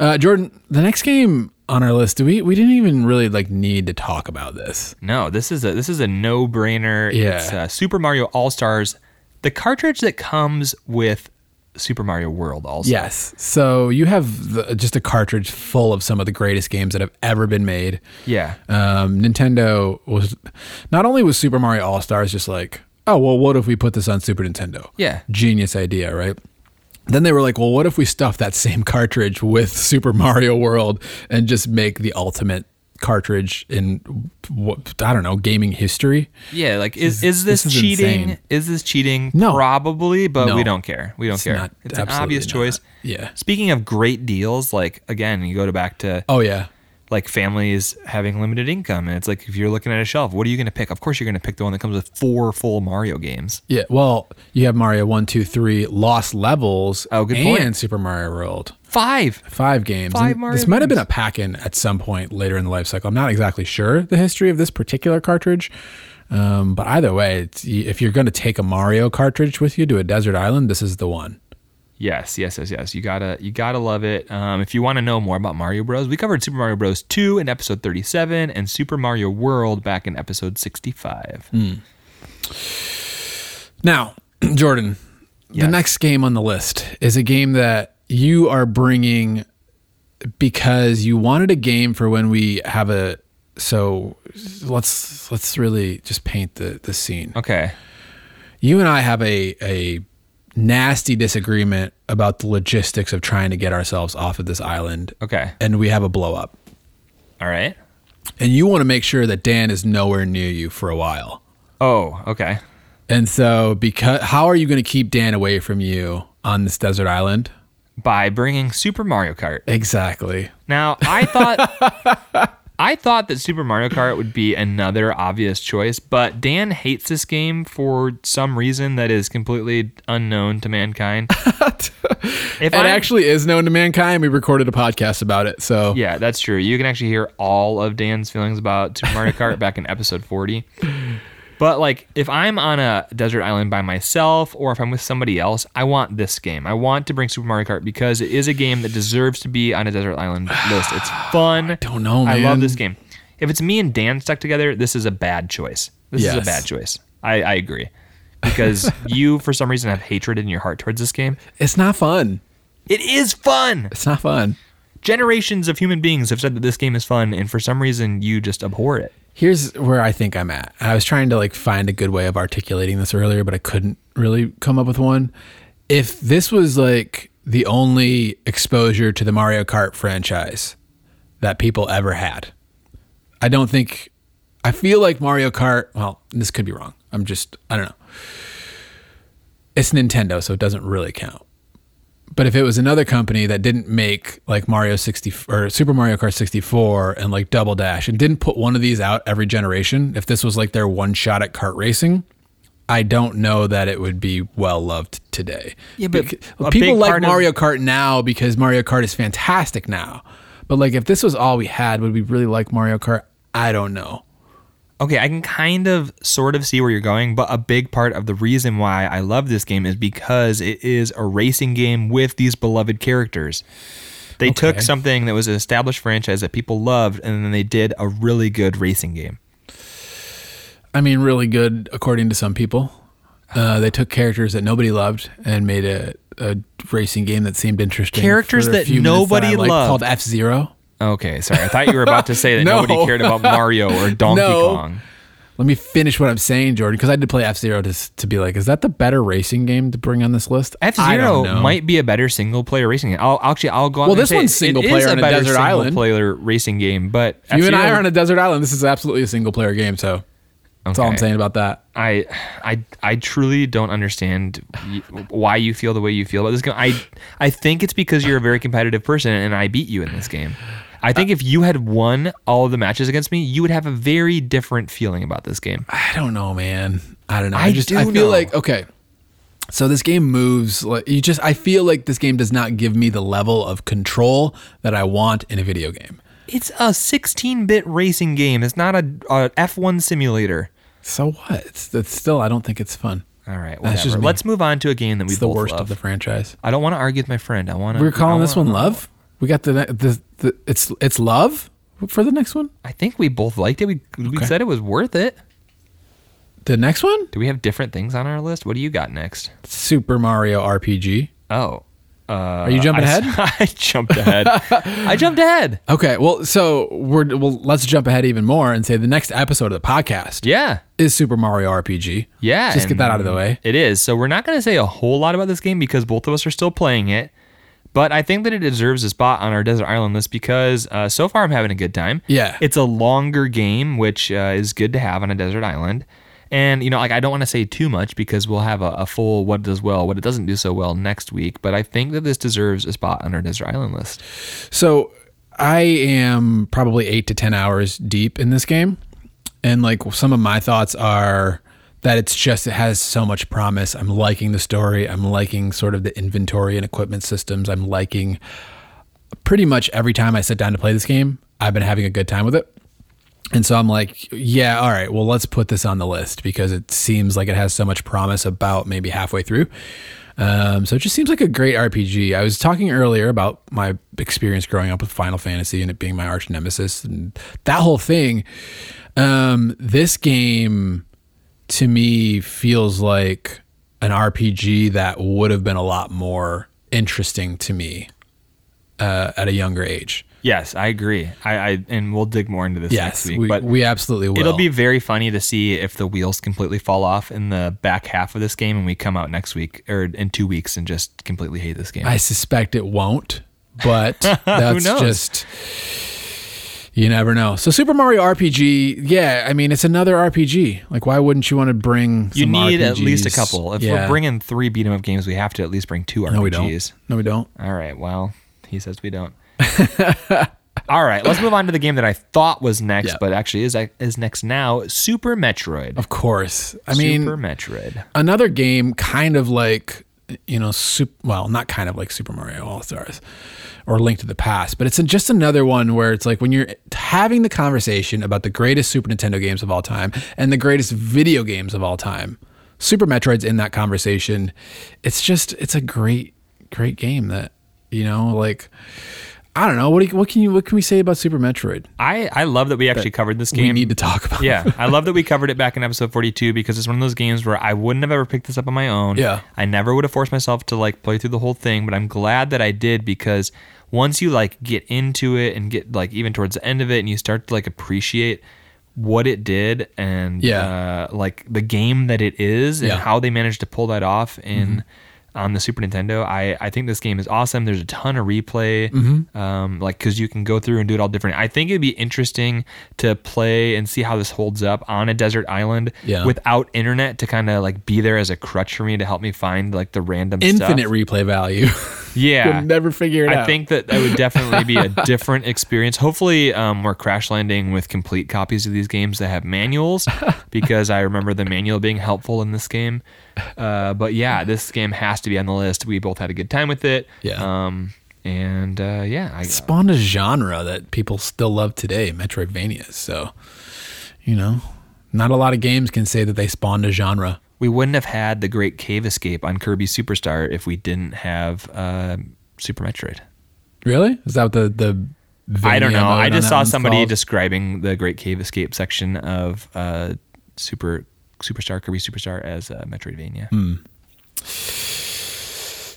uh, Jordan, the next game on our list, do we we didn't even really like need to talk about this. No, this is a this is a no brainer. Yeah. It's uh, Super Mario All Stars, the cartridge that comes with Super Mario World. Also, Yes. So you have the, just a cartridge full of some of the greatest games that have ever been made. yeah, um, Nintendo was not only was Super Mario All Stars just like, oh well, what if we put this on Super Nintendo? yeah. Genius idea, right? Then they were like, well, what if we stuff that same cartridge with Super Mario World and just make the ultimate cartridge in what I don't know gaming history. Yeah, like is is this, this is cheating? insane. Is this cheating? No. Probably, but No. we don't care. We don't It's care. not- it's an obvious not. choice. Yeah. Speaking of great deals, like again, you go to back to Oh yeah. Like families having limited income, and it's like if you're looking at a shelf, what are you going to pick? Of course, you're going to pick the one that comes with four full Mario games. Yeah, well, you have Mario 1, 2, 3, Lost Levels, Oh, good and point. Super Mario World. Five. Five games. Five And Mario this might have been a pack-in at some point later in the life cycle. I'm not exactly sure the history of this particular cartridge. Um, but either way, it's, if you're going to take a Mario cartridge with you to a desert island, this is the one. Yes, yes, yes, yes. You gotta, you gotta love it. Um, if you want to know more about Mario Bros, we covered Super Mario Bros. Two in episode thirty-seven, and Super Mario World back in episode sixty-five. Hmm. Now, Jordan, Yes. the next game on the list is a game that you are bringing because you wanted a game for when we have a. So let's let's really just paint the the scene. Okay. You and I have a a nasty disagreement about the logistics of trying to get ourselves off of this island, Okay. and we have a blow up. All right. And you want to make sure that Dan is nowhere near you for a while. Oh, okay. And so, because how are you going to keep Dan away from you on this desert island? By bringing Super Mario Kart. Exactly. Now, I thought I thought that Super Mario Kart would be another obvious choice, but Dan hates this game for some reason that is completely unknown to mankind. if It I actually is known to mankind. We recorded a podcast about it. So, Yeah, that's true. You can actually hear all of Dan's feelings about Super Mario Kart back in episode 40. But like if I'm on a desert island by myself or if I'm with somebody else, I want this game. I want to bring Super Mario Kart because it is a game that deserves to be on a desert island list. It's fun. I don't know, I love this game. If it's me and Dan stuck together, this is a bad choice. This is a bad choice. I, I agree. Because you, for some reason, have hatred in your heart towards this game. it's not fun. It is fun It's not fun. Generations of human beings have said that this game is fun and for some reason you just abhor it Here's where I think I'm at. I was trying to like find a good way of articulating this earlier, but I couldn't really come up with one. If this was like the only exposure to the Mario Kart franchise that people ever had, I don't think I feel like Mario Kart, well, this could be wrong. I'm just I don't know. It's Nintendo, so it doesn't really count. But if it was another company that didn't make like Mario 60 or Super Mario Kart 64 and like Double Dash and didn't put one of these out every generation, if this was like their one shot at kart racing, I don't know that it would be well loved today. Yeah, but Bec- a people like part of- Mario Kart now because Mario Kart is fantastic now. But like if this was all we had, would we really like Mario Kart? I don't know. Okay i can kind of sort of see where you're going but a big part of the reason why i love this game is because it is a racing game with these beloved characters they took something that was an established franchise that people loved and then they did a really good racing game I mean, really good according to some people. Uh, they took characters that nobody loved and made a, a racing game that seemed interesting. Characters that nobody liked loved. called F Zero. Okay sorry i thought you were about to say that No. nobody cared about mario or donkey No. kong Let me finish what I'm saying, Jordan, because I did play F Zero to s- to be like, is that the better racing game to bring on this list? F I Zero know. might be a better single player racing game. I'll actually I'll go. out Well, and this say one's it single is player on a better desert single island. player racing game, but You and I F-Zero- are on a desert island. This is absolutely a single player game. So that's all I'm Okay. saying about that. I, I, I truly don't understand y- why you feel the way you feel about this game. I, I think it's because you're a very competitive person, and I beat you in this game. I think uh, if you had won all of the matches against me, you would have a very different feeling about this game. I don't know, man. I don't know. I, I just do I feel know. like okay. So this game moves like you just I feel like this game does not give me the level of control that I want in a video game. It's a 16-bit racing game. It's not a, a F1 simulator. So what? It's, it's still I don't think it's fun. All right, That's whatever. just me. Let's move on to a game that we It's the both worst love. of the franchise. I don't want to argue with my friend. I want to. We're calling this one love. We got the, the the it's it's love for the next one. I think we both liked it. We we Okay. said it was worth it. The next one, Do we have different things on our list? What do you got next? Super Mario RPG. Oh, uh, Are you jumping I, ahead? I jumped ahead. I jumped ahead. Okay, well, so we're well. Let's jump ahead even more and say the next episode of the podcast Yeah, is Super Mario RPG. yeah. just get that out of the way. It is. So we're not going to say a whole lot about this game because both of us are still playing it. But I think that it deserves a spot on our desert island list because uh, so far I'm having a good time. Yeah. it's a longer game, which uh, is good to have on a desert island. And you know, like I don't want to say too much because we'll have a, a full what does well, what it doesn't do so well next week. But I think that this deserves a spot on our desert island list. So I am probably eight to 10 hours deep in this game. And like some of my thoughts are that it's just, it has so much promise. I'm liking the story. I'm liking sort of the inventory and equipment systems. I'm liking pretty much every time I sit down to play this game, I've been having a good time with it. And so I'm like, yeah, all right, well, let's put this on the list because it seems like it has so much promise about maybe halfway through. Um, so it just seems like a great RPG. I was talking earlier about my experience growing up with Final Fantasy and it being my arch nemesis and that whole thing. Um, this game to me feels like an RPG that would have been a lot more interesting to me uh, at a younger age. Yes, I agree. I, I and we'll dig more into this Yes, next week. we, but we absolutely will. It'll be very funny to see if the wheels completely fall off in the back half of this game and we come out next week or in two weeks and just completely hate this game. I suspect it won't, but that's just you never know. So Super Mario RPG, yeah, I mean it's another RPG. Like why wouldn't you want to bring you need at least a couple. If Yeah. we're bringing three beat 'em up games, we have to at least bring two RPGs. No we don't. No we don't. All right. Well, he says we don't. All right. Let's move on to the game that I thought was next, Yeah. but actually is is next now. Super Metroid. Of course. I mean Super Metroid. another game kind of like you know super, well not kind of like super mario all stars or link to the past but it's just another one where it's like when you're having the conversation about the greatest super nintendo games of all time and the greatest video games of all time super metroid's in that conversation. It's just it's a great great game that you know like i don't know what, do you, what can you what can we say about super metroid I I love that we actually covered this game. we need to talk about yeah, I love that we covered it back in episode 42 because it's one of those games where I wouldn't have ever picked this up on my own. Yeah. I never would have forced myself to like play through the whole thing, but I'm glad that I did because once you like get into it and get like even towards the end of it and you start to like appreciate what it did and Yeah. uh, like the game that it is and Yeah. Mm-hmm. how they managed to pull that off in on the Super Nintendo. I, I think this game is awesome. There's a ton of replay, Mm-hmm. um, like because you can go through and do it all different. I think it'd be interesting to play and see how this holds up on a desert island Yeah. without internet to kind of like be there as a crutch for me to help me find like the random infinite stuff. replay value Yeah, You'll never figure it I out think that that would definitely be a different experience. Hopefully, um, we're crash landing with complete copies of these games that have manuals, because I remember the manual being helpful in this game. Uh, but yeah, this game has to be on the list. We both had a good time with it. Yeah. Um, and uh, yeah, I, spawned a genre that people still love today, Metroidvania. So, you know, not a lot of games can say that they spawned a genre. we wouldn't have had the great cave escape on Kirby Superstar if we didn't have uh, Super Metroid. Really? Is that the the? I don't know. I just saw somebody called? describing the Great Cave Escape section of uh, Super Superstar Kirby Superstar as uh, Metroidvania. Hmm.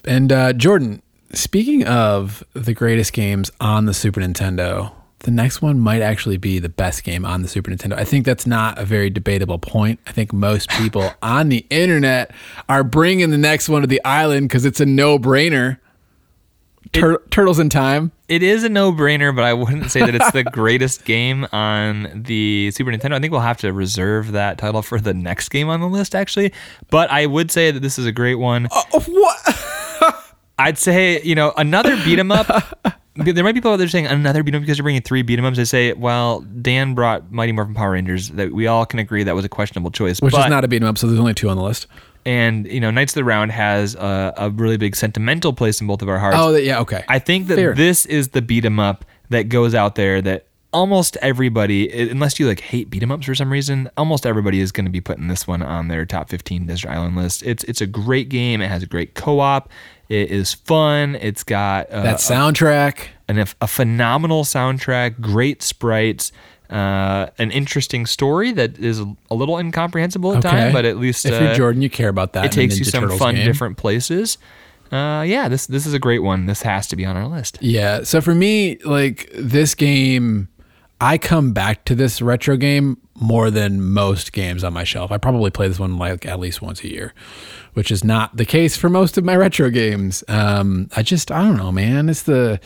And uh, Jordan, speaking of the greatest games on the Super Nintendo, the next one might actually be the best game on the Super Nintendo. I think that's not a very debatable point. I think most people on the internet are bringing the next one to the island because it's a no-brainer. Tur- Turtles in Time. It is a no-brainer, but I wouldn't say that it's the greatest game on the Super Nintendo. I think we'll have to reserve that title for the next game on the list, actually. But I would say that this is a great one. Oh, what? I'd say, you know, another beat 'em up. there might be people out there saying another beat 'em up because you're bringing three beat 'em ups. I say, well, Dan brought Mighty Morphin Power Rangers. That we all can agree that was a questionable choice. Which but, is not a beat 'em up, so there's only two on the list. And you know, Knights of the Round has a, a really big sentimental place in both of our hearts. Oh, yeah, okay. I think that Fair. this is the beat 'em up that goes out there that almost everybody, unless you like hate beat 'em ups for some reason, almost everybody is going to be putting this one on their top 15 Desert Island list. It's it's a great game. It has a great co-op. It is fun. It's got uh, that soundtrack. an, a phenomenal soundtrack, great sprites, uh, an interesting story that is a little incomprehensible at Okay. times, but at least if uh, you're Jordan, you care about that. it takes you some Turtles fun, game. different places. Uh, yeah, this this is a great one. This has to be on our list. Yeah. So for me, like this game, I come back to this retro game more than most games on my shelf. I probably play this one like at least once a year, which is not the case for most of my retro games. Um, I just I don't know, man. It's the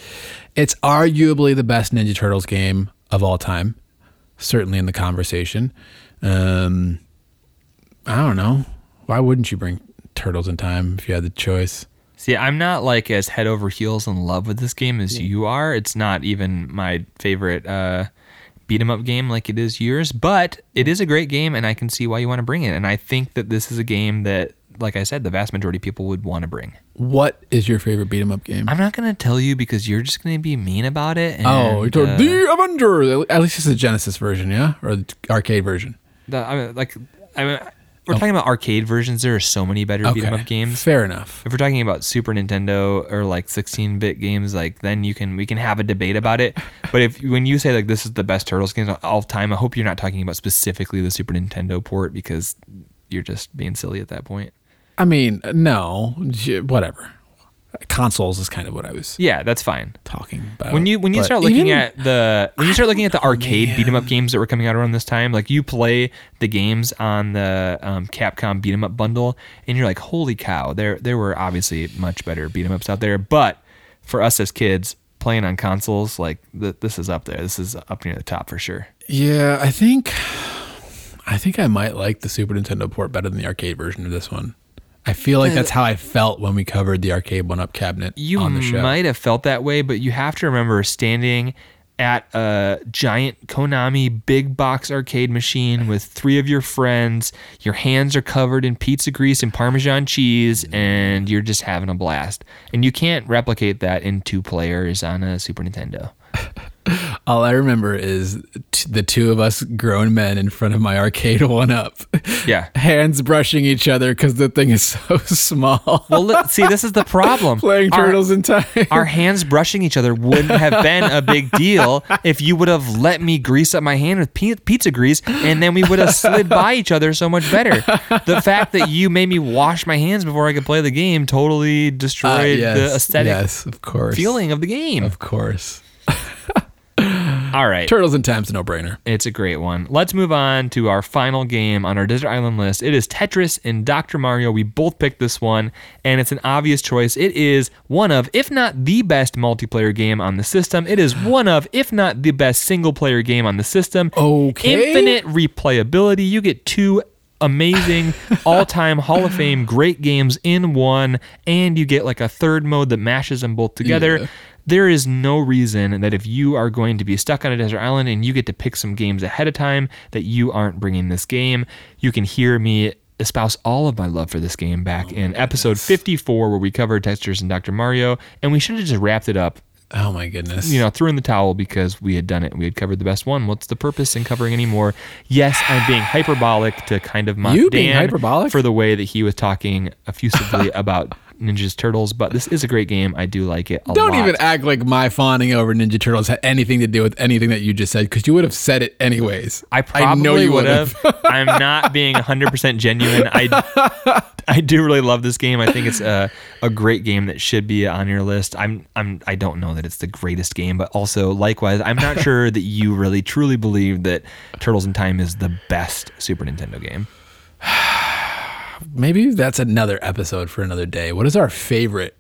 it's arguably the best Ninja Turtles game of all time, certainly in the conversation. Um, I don't know. Why wouldn't you bring Turtles in Time if you had the choice? See, I'm not like as head over heels in love with this game as you are. It's not even my favorite uh, beat 'em up game like it is yours, but it is a great game, and I can see why you want to bring it. And I think that this is a game that, like I said, the vast majority of people would want to bring. What is your favorite beat 'em up game? I'm not gonna tell you because you're just gonna be mean about it. And, oh, you're told uh, the Avenger. At least it's the Genesis version, yeah, or the arcade version. the- I mean, like, I mean, we're talking about arcade versions. There are so many better beat 'em up games. Fair enough. if we're talking about Super Nintendo or like 16-bit games, like then you can we can have a debate about it. But if when you say like this is the best Turtles game of all time, I hope you're not talking about specifically the Super Nintendo port because you're just being silly at that point. I mean, no, whatever. Consoles is kind of what I was Yeah, that's fine. talking about. When you when you start looking even- at the when you start looking at the arcade beat 'em up games that were coming out around this time, like you play the games on the um, Capcom beat 'em up bundle, and you're like, holy cow! There there were obviously much better beat 'em ups out there, but for us as kids playing on consoles, like th- this is up there. This is up near the top for sure. yeah, I think, I think I might like the Super Nintendo port better than the arcade version of this one. I feel like that's how I felt when we covered the arcade one up cabinet You on the show. might have felt that way, but you have to remember standing at a giant Konami big box arcade machine with three of your friends. Your hands are covered in pizza grease and Parmesan cheese, and you're just having a blast. And you can't replicate that in two players on a Super Nintendo. All I remember is t- the two of us grown men in front of my arcade one up. Yeah. Hands brushing each other because the thing is so small. Well, look, see, this is the problem. Playing Our- turtles in time. our hands brushing each other wouldn't have been a big deal if you would have let me grease up my hand with pi- pizza grease and then we would have slid by each other so much better. The fact that you made me wash my hands before I could play the game totally Uh, destroyed the aesthetic Yes, of course. feeling of the game. Of course. All right. Turtles in Time's a no brainer. It's a great one. Let's move on to our final game on our Desert Island list. It is Tetris and Dr. Mario. We both picked this one, and it's an obvious choice. It is one of, if not the best multiplayer game on the system, it is one of, if not the best single player game on the system. Okay. Infinite replayability. You get two amazing all-time Hall of Fame great games in one, and you get like a third mode that mashes them both together. Yeah. There is no reason that if you are going to be stuck on a desert island and you get to pick some games ahead of time that you aren't bringing this game. You can hear me espouse all of my love for this game back oh in episode 54 where we covered Tetris and Dr. Mario and we should have just wrapped it up Oh my goodness. you know, threw in the towel because we had done it. We had covered the best one. What's the purpose in covering any more? Yes, I'm being hyperbolic to kind of mock You being Dan hyperbolic? for the way that he was talking effusively about Ninja's Turtles, but this is a great game. I do like it a Don't lot. even act like my fawning over Ninja Turtles had anything to do with anything that you just said because you would have said it anyways. I probably know you would have. I'm not being 100% genuine. I, I do really love this game. I think it's a, a great game that should be on your list. I'm I'm I don't know that it's the greatest game, but also likewise, I'm not sure that you really truly believe that Turtles in Time is the best Super Nintendo game. Maybe that's another episode for another day. What is our favorite?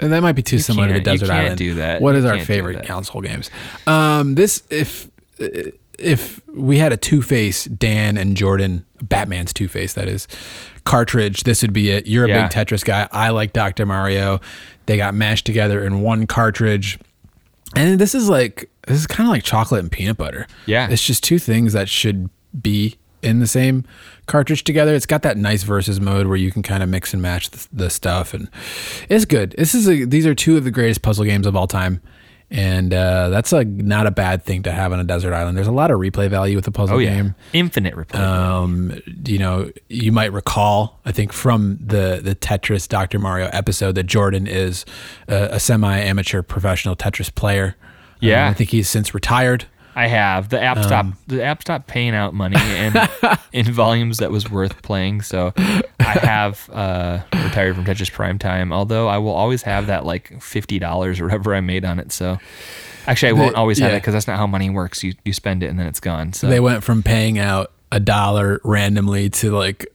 And that might be too similar to you Desert can't Island. do that. What You our favorite console games? Um, this if if we had a Two Face Dan and Jordan Batman's Two Face that is cartridge, this would be it. You're a Yeah. big Tetris guy. I like Doctor Mario. They got mashed together in one cartridge. And this is like this is kind of like chocolate and peanut butter. Yeah. It's just two things that should be in the same cartridge together. It's got that nice versus mode where you can kind of mix and match the, the stuff, and it's good. This is a, these are two of the greatest puzzle games of all time, and uh, that's a not a bad thing to have on a desert island. There's a lot of replay value with the puzzle Oh yeah, game. infinite replay. Um, you know, you might recall, I think, from the the Tetris Dr. Mario episode that Jordan is a, a semi-amateur professional Tetris player. Yeah. Um, I think he's since retired. I have the app um, stopped. The app stopped paying out money in in volumes that was worth playing. So I have uh, retired from Tetris Prime Time. Although I will always have that like fifty dollars or whatever I made on it. So Actually, I won't always have yeah. it because that's not how money works. You you spend it and then it's gone. So They went from paying out a dollar randomly to like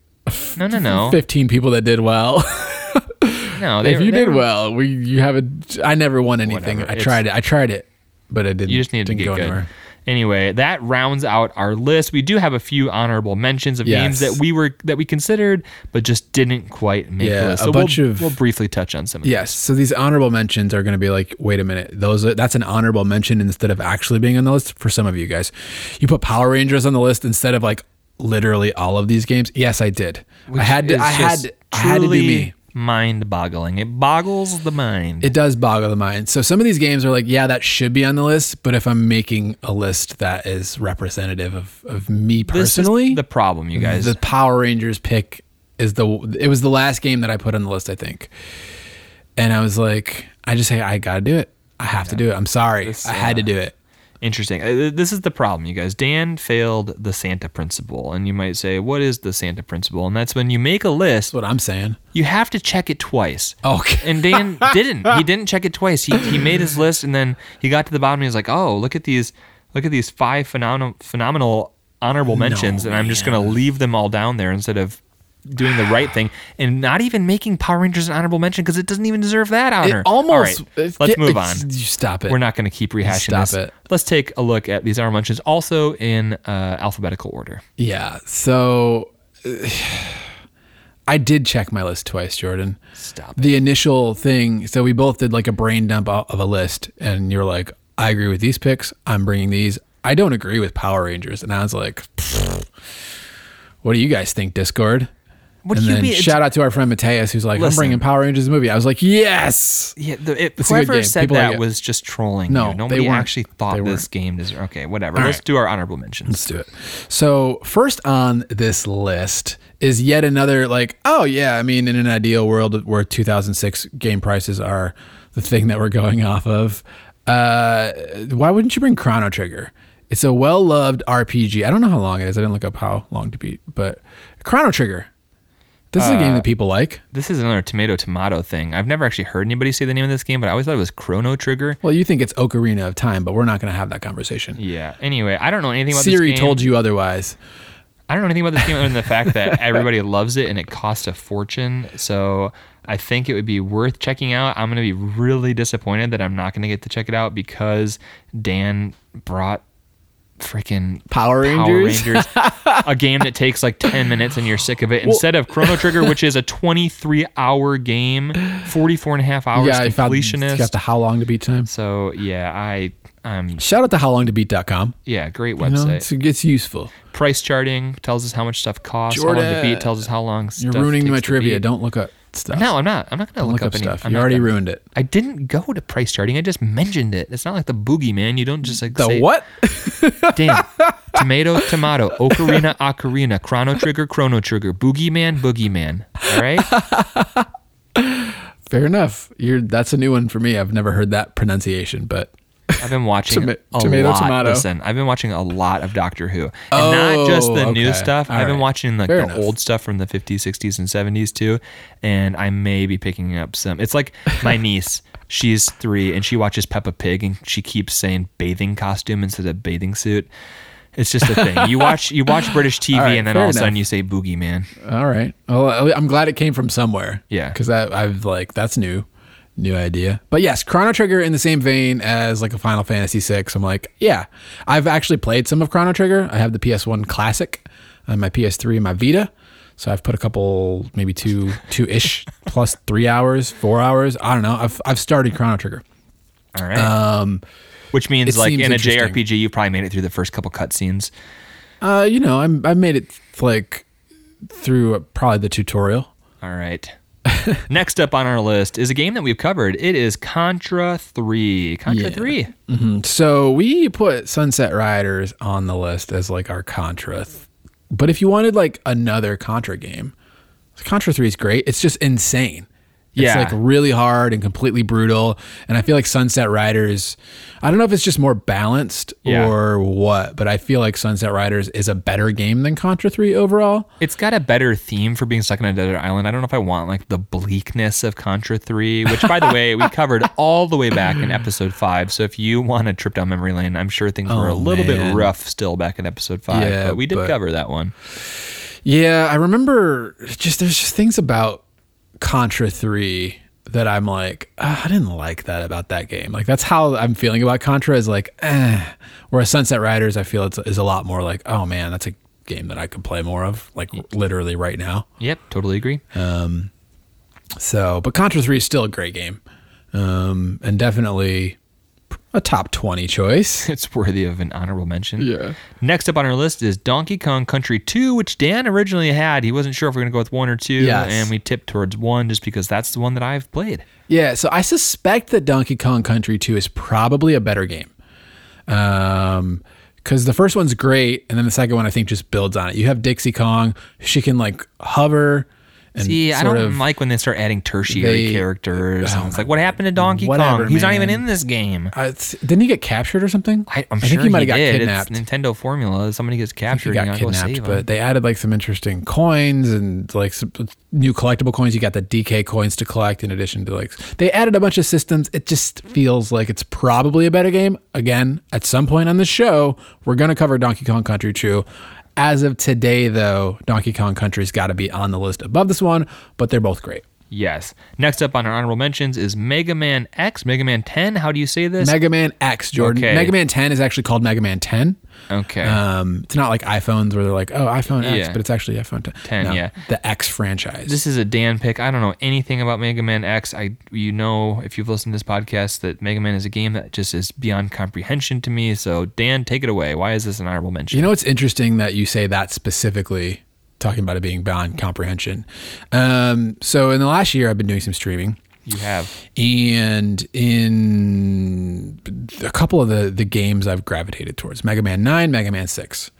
no, no, no, 15 people that did well. no. They, if you did were- well, we you have a. I never won anything. Whatever, I it's- tried it. I tried it, but I didn't. You just needed to get go good. anywhere. Anyway, that rounds out our list. We do have a few honorable mentions of games Yes. that we were that we considered, but just didn't quite make Yeah, the list. a So bunch we'll, of- we'll briefly touch on some. of Yes. So these honorable mentions are going to be like, wait a minute, those are, that's an honorable mention instead of actually being on the list for some of you guys. You put Power Rangers on the list instead of like literally all of these games. Yes, I did. I had to. I had. I had to do truly me. Mind-boggling. It boggles the mind. It does boggle the mind. So some of these games are like, yeah, that should be on the list. But if I'm making a list that is representative of, of me personally, the problem, you guys. the Power Rangers pick is the it was the last game that I put on the list, I think. And I was like, I just say I gotta do it. I have to do it. I'm sorry. This, I had to uh, do it. Interesting. Uh, This is the problem, you guys. Dan failed the Santa principle, and you might say, "What is the Santa principle?" And that's when you make a list, That's what I'm saying. you have to check it twice. Okay. And Dan didn't. He didn't check it twice. He he made his list, and then he got to the bottom. and He was like, "Oh, look at these, look at these five phenomenal phenomenal honorable mentions," and I'm just gonna leave them all down there instead of doing the right thing and not even making Power Rangers an honorable mention because it doesn't even deserve that honor. It almost. All right, let's move on. You stop it. We're not going to keep rehashing Stop this. it. Let's take a look at these honorable mentions also in uh, alphabetical order. Yeah. So I did check my list twice, Jordan. Stop. The initial thing. So we both did like a brain dump of a list, and you're like, I agree with these picks. I'm bringing these. I don't agree with Power Rangers, and I was like, what do you guys think, Discord? Would and you then be? shout out to our friend Mateus, who's like, Listen. I'm bringing Power Rangers the movie. I was like, yes. yeah, the, it, It's a good whoever game. said People that it. was just trolling No, you. they Nobody weren't. actually thought They this weren't. game deserved. Okay, whatever. Let's right. do our honorable mentions. Let's do it. So first on this list is yet another like, oh yeah, I mean, in an ideal world where 2006 game prices are the thing that we're going off of, uh, why wouldn't you bring Chrono Trigger? It's a well-loved RPG. I don't know how long it is. I didn't look up how long to beat, but Chrono Trigger. This is a Uh, game that people like. This is another tomato tomato thing. I've never actually heard anybody say the name of this game, but I always thought it was Chrono Trigger. Well, you think it's Ocarina of Time, but we're not going to have that conversation. Yeah. Anyway, I don't know anything about Siri this game. Siri told you otherwise. I don't know anything about this game other than the fact that everybody loves it and it costs a fortune. So I think it would be worth checking out. I'm going to be really disappointed that I'm not going to get to check it out because Dan brought freaking Power Rangers? Rangers, a game that takes like 10 minutes and you're sick of it instead of Chrono Trigger, which is a 23 hour game, 44 and a half hours yeah, completionist. you got the how long to beat time. so yeah, I, um, Shout out to howlongtobeat.com. yeah, great You know, website. it's, it's useful. PriceCharting tells us how much stuff costs. how long to beat tells us how long You're ruining my trivia. Don't look up stuff. No, I'm not. I'm not going to look, look up any. stuff. I'm You already gonna- ruined it. I didn't go to PriceCharting. I just mentioned it. It's not like the boogeyman. You don't just like The say, what? Damn. tomato, tomato, ocarina, ocarina, chrono trigger, chrono trigger, boogeyman, boogeyman. All right. Fair enough. You're that's a new one for me. I've never heard that pronunciation, but I've been watching Toma- a tomato, lot. tomato. Listen, I've been watching a lot of Doctor Who, and not oh, just the Oh, new stuff. All I've been watching like Fair the enough. old stuff from the 50s, 60s, and 70s too. And I may be picking up some. It's like my niece. She's three, and she watches Peppa Pig, and she keeps saying bathing costume instead of bathing suit. It's just a thing. You watch you watch British TV, right, and then all of a sudden you say boogeyman. all right. Well, I'm glad it came from somewhere. Yeah. because I've like that's new, new idea. But yes, Chrono Trigger in the same vein as like a Final Fantasy VI. I'm like, yeah, I've actually played some of Chrono Trigger. I have the PS1 Classic, and my PS3, and my Vita. So I've put a couple, maybe two, two ish plus three hours, four hours. I don't know. I've I've started Chrono Trigger. All right. Um, Which means like in a. JRPG, you probably made it through the first couple cutscenes. uh, you know, I'm I made it like through probably the tutorial. All right. Next up on our list is a game that we've covered. It is Contra 3. Contra Yeah. 3. Mhm. So we put Sunset Riders on the list as like our Contra. th- But if you wanted like another Contra game, Contra 3 is great. It's just insane. It's Yeah. like really hard and completely brutal. And I feel like Sunset Riders, I don't know if it's just more balanced Yeah. or what, but I feel like Sunset Riders is a better game than Contra 3 overall. It's got a better theme for being stuck on a desert island. I don't know if I want like the bleakness of Contra 3, which by the way, we covered all the way back in episode 5. So if you want a trip down memory lane, I'm sure things oh, were a Oh, little bit rough still back in episode 5, Yeah, but we did but- cover that one. Yeah, I remember just there's just things about Contra 3 that I'm like, "Ah, I didn't like that about that game. Like that's how I'm feeling about Contra is like, eh. Whereas Sunset Riders, I feel it's is a lot more like, oh man, that's a game that I could play more of, like literally right now. Yep, totally agree. Um, So, but Contra 3 is still a great game. Um, and definitely a top 20 choice. It's worthy of an honorable mention. Yeah. Next up on our list is Donkey Kong Country 2, which Dan originally had. He wasn't sure if we are going to go with one or two, Yes. and we tipped towards one just because that's the one that I've played. Yeah, so I suspect that Donkey Kong Country 2 is probably a better game. Um because the first one's great, and then the second one I think just builds on it. You have Dixie Kong; she can like hover See, I don't of like when they start adding tertiary They- characters. Oh it's like, what happened to Donkey Whatever, Kong? He's not even in this game. Uh, didn't he get captured or something? I, I'm think sure he might have got did. kidnapped. It's Nintendo formula. Somebody gets he captured. got and you gotta go kidnapped, but him. they added like some interesting coins and like some new collectible coins. You got the DK coins to collect in addition to like they added a bunch of systems. It just feels like it's probably a better game. Again, at some point on the show, we're gonna cover Donkey Kong Country 2. As of today, though, Donkey Kong Country's got to be on the list above this one, but they're both great. Yes. Next up on our honorable mentions is Mega Man X, Mega Man 10. How do you say this? Mega Man X, Jordan. Okay. Mega Man 10 is actually called Mega Man 10. okay. Um, it's not like iPhones where they're like, oh, iPhone X, Yeah. but it's actually iPhone 10. 10, No, yeah. The X franchise. this is a Dan pick. I don't know anything about Mega Man X. I you know if you've listened to this podcast that Mega Man is a game that just is beyond comprehension to me. So Dan, take it away. Why is this an honorable mention? You know, it's interesting that you say that specifically, talking about it being beyond comprehension. Um, so in the last year, I've been doing some streaming, you have. and in a couple of the the games I've gravitated towards, Mega Man Nine, Mega Man Six,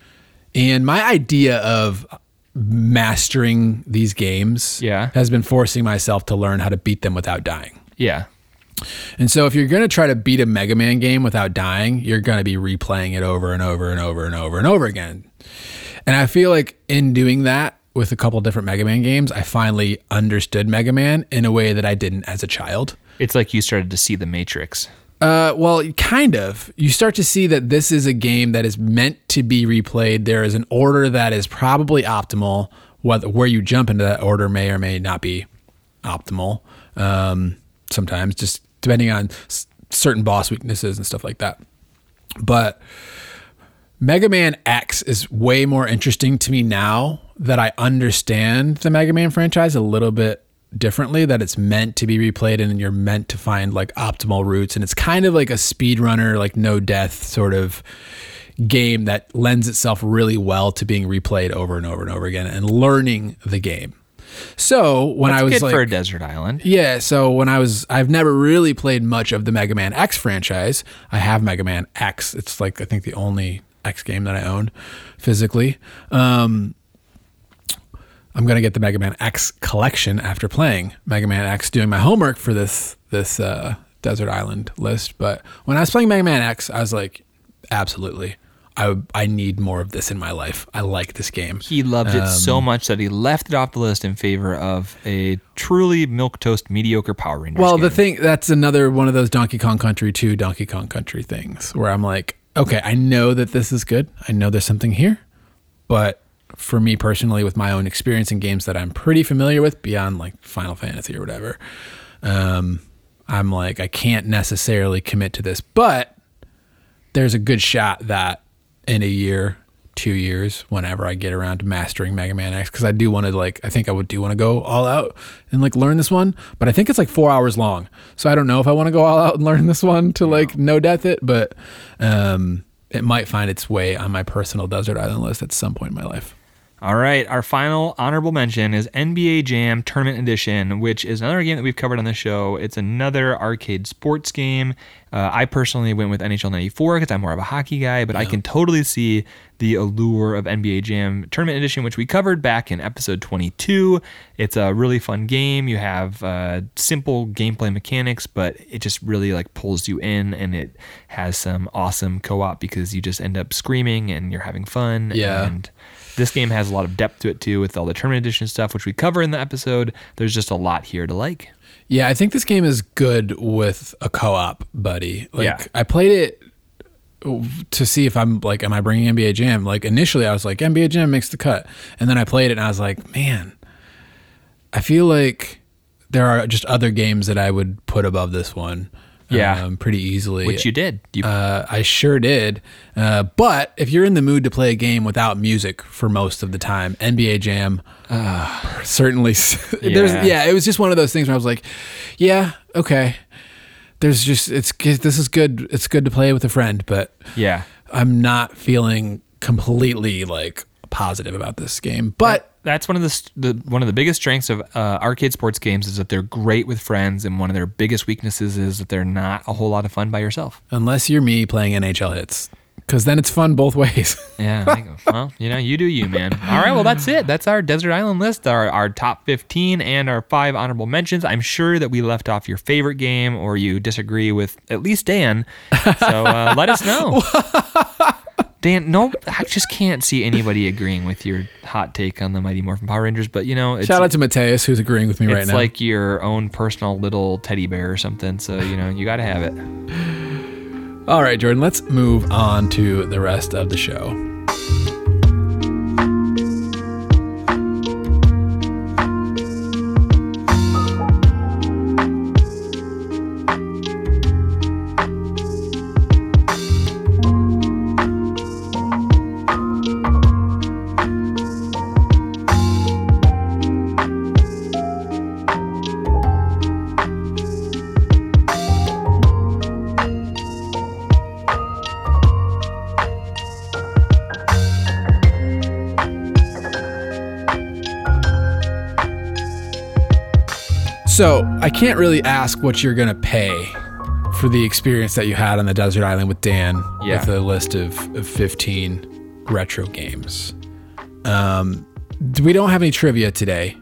and my idea of mastering these games Yeah. has been forcing myself to learn how to beat them without dying. Yeah. And so if you're going to try to beat a Mega Man game without dying, you're going to be replaying it over and over and over and over and over again. And I feel like in doing that with a couple different Mega Man games, I finally understood Mega Man in a way that I didn't as a child. It's like you started to see the Matrix. Uh, well, kind of. You start to see that this is a game that is meant to be replayed. There is an order that is probably optimal. Whether where you jump into that order may or may not be optimal. Um, sometimes, just depending on s- certain boss weaknesses and stuff like that. But Mega Man X is way more interesting to me now that I understand the Mega Man franchise a little bit differently that it's meant to be replayed and you're meant to find like optimal routes and it's kind of like a speedrunner like no death sort of game that lends itself really well to being replayed over and over and over again and learning the game. So when That's I was good like for a desert island. yeah, so when I was, I've never really played much of the Mega Man X franchise. I have Mega Man X. It's like I think the only X game that I own physically. Um, I'm gonna get the Mega Man X collection after playing Mega Man X, doing my homework for this this uh, desert island list. But when I was playing Mega Man X, I was like, absolutely, I I need more of this in my life. I like this game. He loved it Um, so much that he left it off the list in favor of a truly milk toast mediocre Power Rangers. Well, the thing that's another one of those Donkey Kong Country 2 Donkey Kong Country things where I'm like, okay, I know that this is good. I know there's something here. But for me personally, with my own experience in games that I'm pretty familiar with beyond like Final Fantasy or whatever, um, I'm like, I can't necessarily commit to this. But there's a good shot that in a year, two years, whenever I get around to mastering Mega Man X, because I do want to like, I think I would do want to go all out and like learn this one, but I think it's like four hours long, so I don't know if I want to go all out and learn this one to like no death it, but um, it might find its way on my personal desert island list at some point in my life. All right, our final honorable mention is NBA Jam Tournament Edition, which is another game that we've covered on the show. It's another arcade sports game. Uh, I personally went with NHL 94 because I'm more of a hockey guy, but I can totally see the allure of NBA Jam Tournament Edition, which we covered back in episode 22. It's a really fun game. You have uh, simple gameplay mechanics, but it just really like pulls you in, and it has some awesome co-op because you just end up screaming and you're having fun. Yeah. And this game has a lot of depth to it too, with all the tournament edition stuff, which we cover in the episode. There's just a lot here to like. Yeah, I think this game is good with a co-op buddy. Like Yeah. I played it to see if I'm like, am I bringing NBA Jam? Like initially, I was like, NBA Jam makes the cut, and then I played it and I was like, man, I feel like there are just other games that I would put above this one. Yeah. um, pretty easily. Which you did. You, Uh, I sure did. Uh, but if you're in the mood to play a game without music for most of the time, NBA Jam certainly. There's Yeah. yeah, it was just one of those things where I was like, yeah, okay. There's just it's this is good. It's good to play with a friend, but yeah. I'm not feeling completely like positive about this game. But That's one of the, the one of the biggest strengths of uh, arcade sports games is that they're great with friends, and one of their biggest weaknesses is that they're not a whole lot of fun by yourself. unless you're me playing NHL Hitz, because then it's fun both ways. Yeah. Well, you know, you do you, man. All right. Well, that's it. That's our desert island list. Our our top fifteen and our five honorable mentions. I'm sure that we left off your favorite game, or you disagree with at least Dan. So uh, let us know. Dan, no, I just can't see anybody agreeing with your hot take on the Mighty Morphin Power Rangers. But you know, it's, Shout out to Mateus who's agreeing with me right now. it's like your own personal little teddy bear or something. So you know, you got to have it. All right, Jordan, let's move on to the rest of the show. So I can't really ask what you're gonna pay for the experience that you had on the desert island with Dan Yeah. with a list of, of 15 retro games. Um, we don't have any trivia today,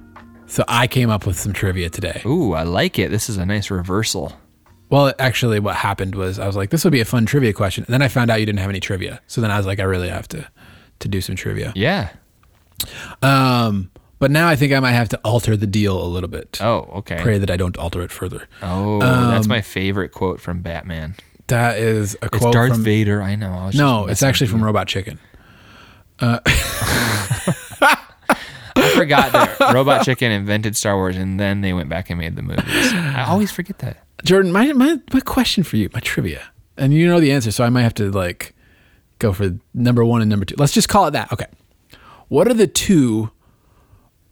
so I came up with some trivia today. Ooh, I like it. This is a nice reversal. Well, actually, what happened was I was like, this would be a fun trivia question, and then I found out you didn't have any trivia. So then I was like, I really have to to do some trivia. Yeah. Um, but now I think I might have to alter the deal a little bit. Oh, okay. Pray that I don't alter it further. Oh, that's um, my favorite quote from Batman. That is a It's quote Darth from Vader. I know. I No, it's actually from. Robot Chicken. I forgot that Robot Chicken invented Star Wars, and then they went back and made the movies. I always forget that. Jordan, my, my my question for you, my trivia, and you know the answer, so I might have to like go for number one and number two. Let's just call it that. Okay. What are the two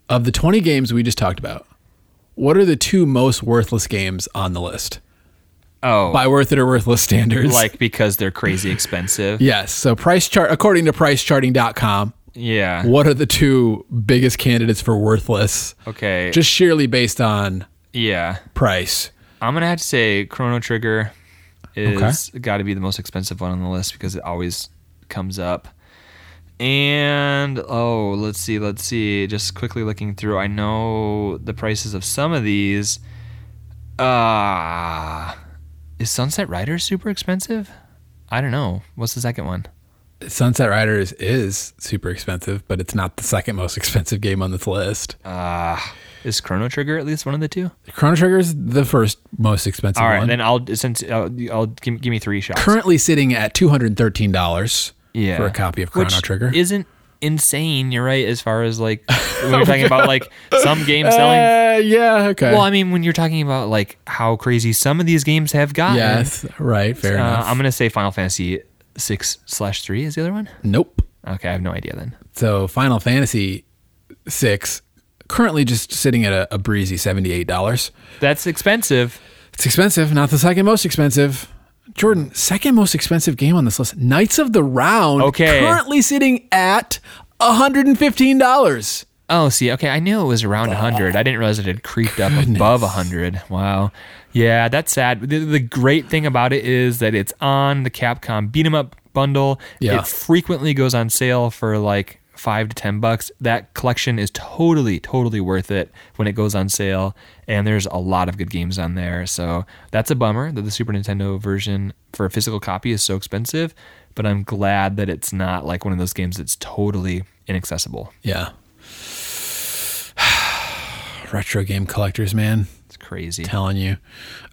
of the twenty games we just talked about? What are the two most worthless games on the list Oh, by worth it or worthless standards? like because they're crazy expensive. yes. So price chart according to pricecharting.com, Yeah. what are the two biggest candidates for worthless? Okay. Just sheerly based on yeah. price. I'm gonna have to say Chrono Trigger is got to be the most expensive one on the list because it always comes up. And oh, let's see, let's see. Just quickly looking through, I know the prices of some of these. Ah, is Sunset Riders super expensive? I don't know. What's the second one? Sunset Riders is super expensive, but it's not the second most expensive game on this list. Ah, is Chrono Trigger at least one of the two? Chrono Trigger is the first most expensive All right, one. then I'll since I'll, I'll give, give me three shots. Currently sitting at two hundred thirteen dollars yeah. for a copy of Chrono Which Trigger. Isn't insane, you're right, as far as like when you're talking about like some game selling Uh, yeah, okay. Well, I mean when you're talking about like how crazy some of these games have gotten. yes, right, fair Uh, enough. I'm gonna say Final Fantasy six slash three is the other one. nope. Okay, I have no idea then. So Final Fantasy six currently just sitting at a, a breezy seventy eight dollars. That's expensive. It's expensive, not the second most expensive. Jordan, second most expensive game on this list, Knights of the Round. Okay. Currently sitting at $115. Oh, see, okay, I knew it was around 100. I didn't realize it had creeped up above 100. Wow. Yeah, that's sad. The, the great thing about it is that it's on the Capcom Beat 'em Up bundle. Yeah. It frequently goes on sale for like five to ten bucks. That collection is totally, totally worth it when it goes on sale. And there's a lot of good games on there. So that's a bummer that the Super Nintendo version for a physical copy is so expensive. But I'm glad that it's not like one of those games that's totally inaccessible. Yeah. Retro game collectors, man. It's crazy. Telling you.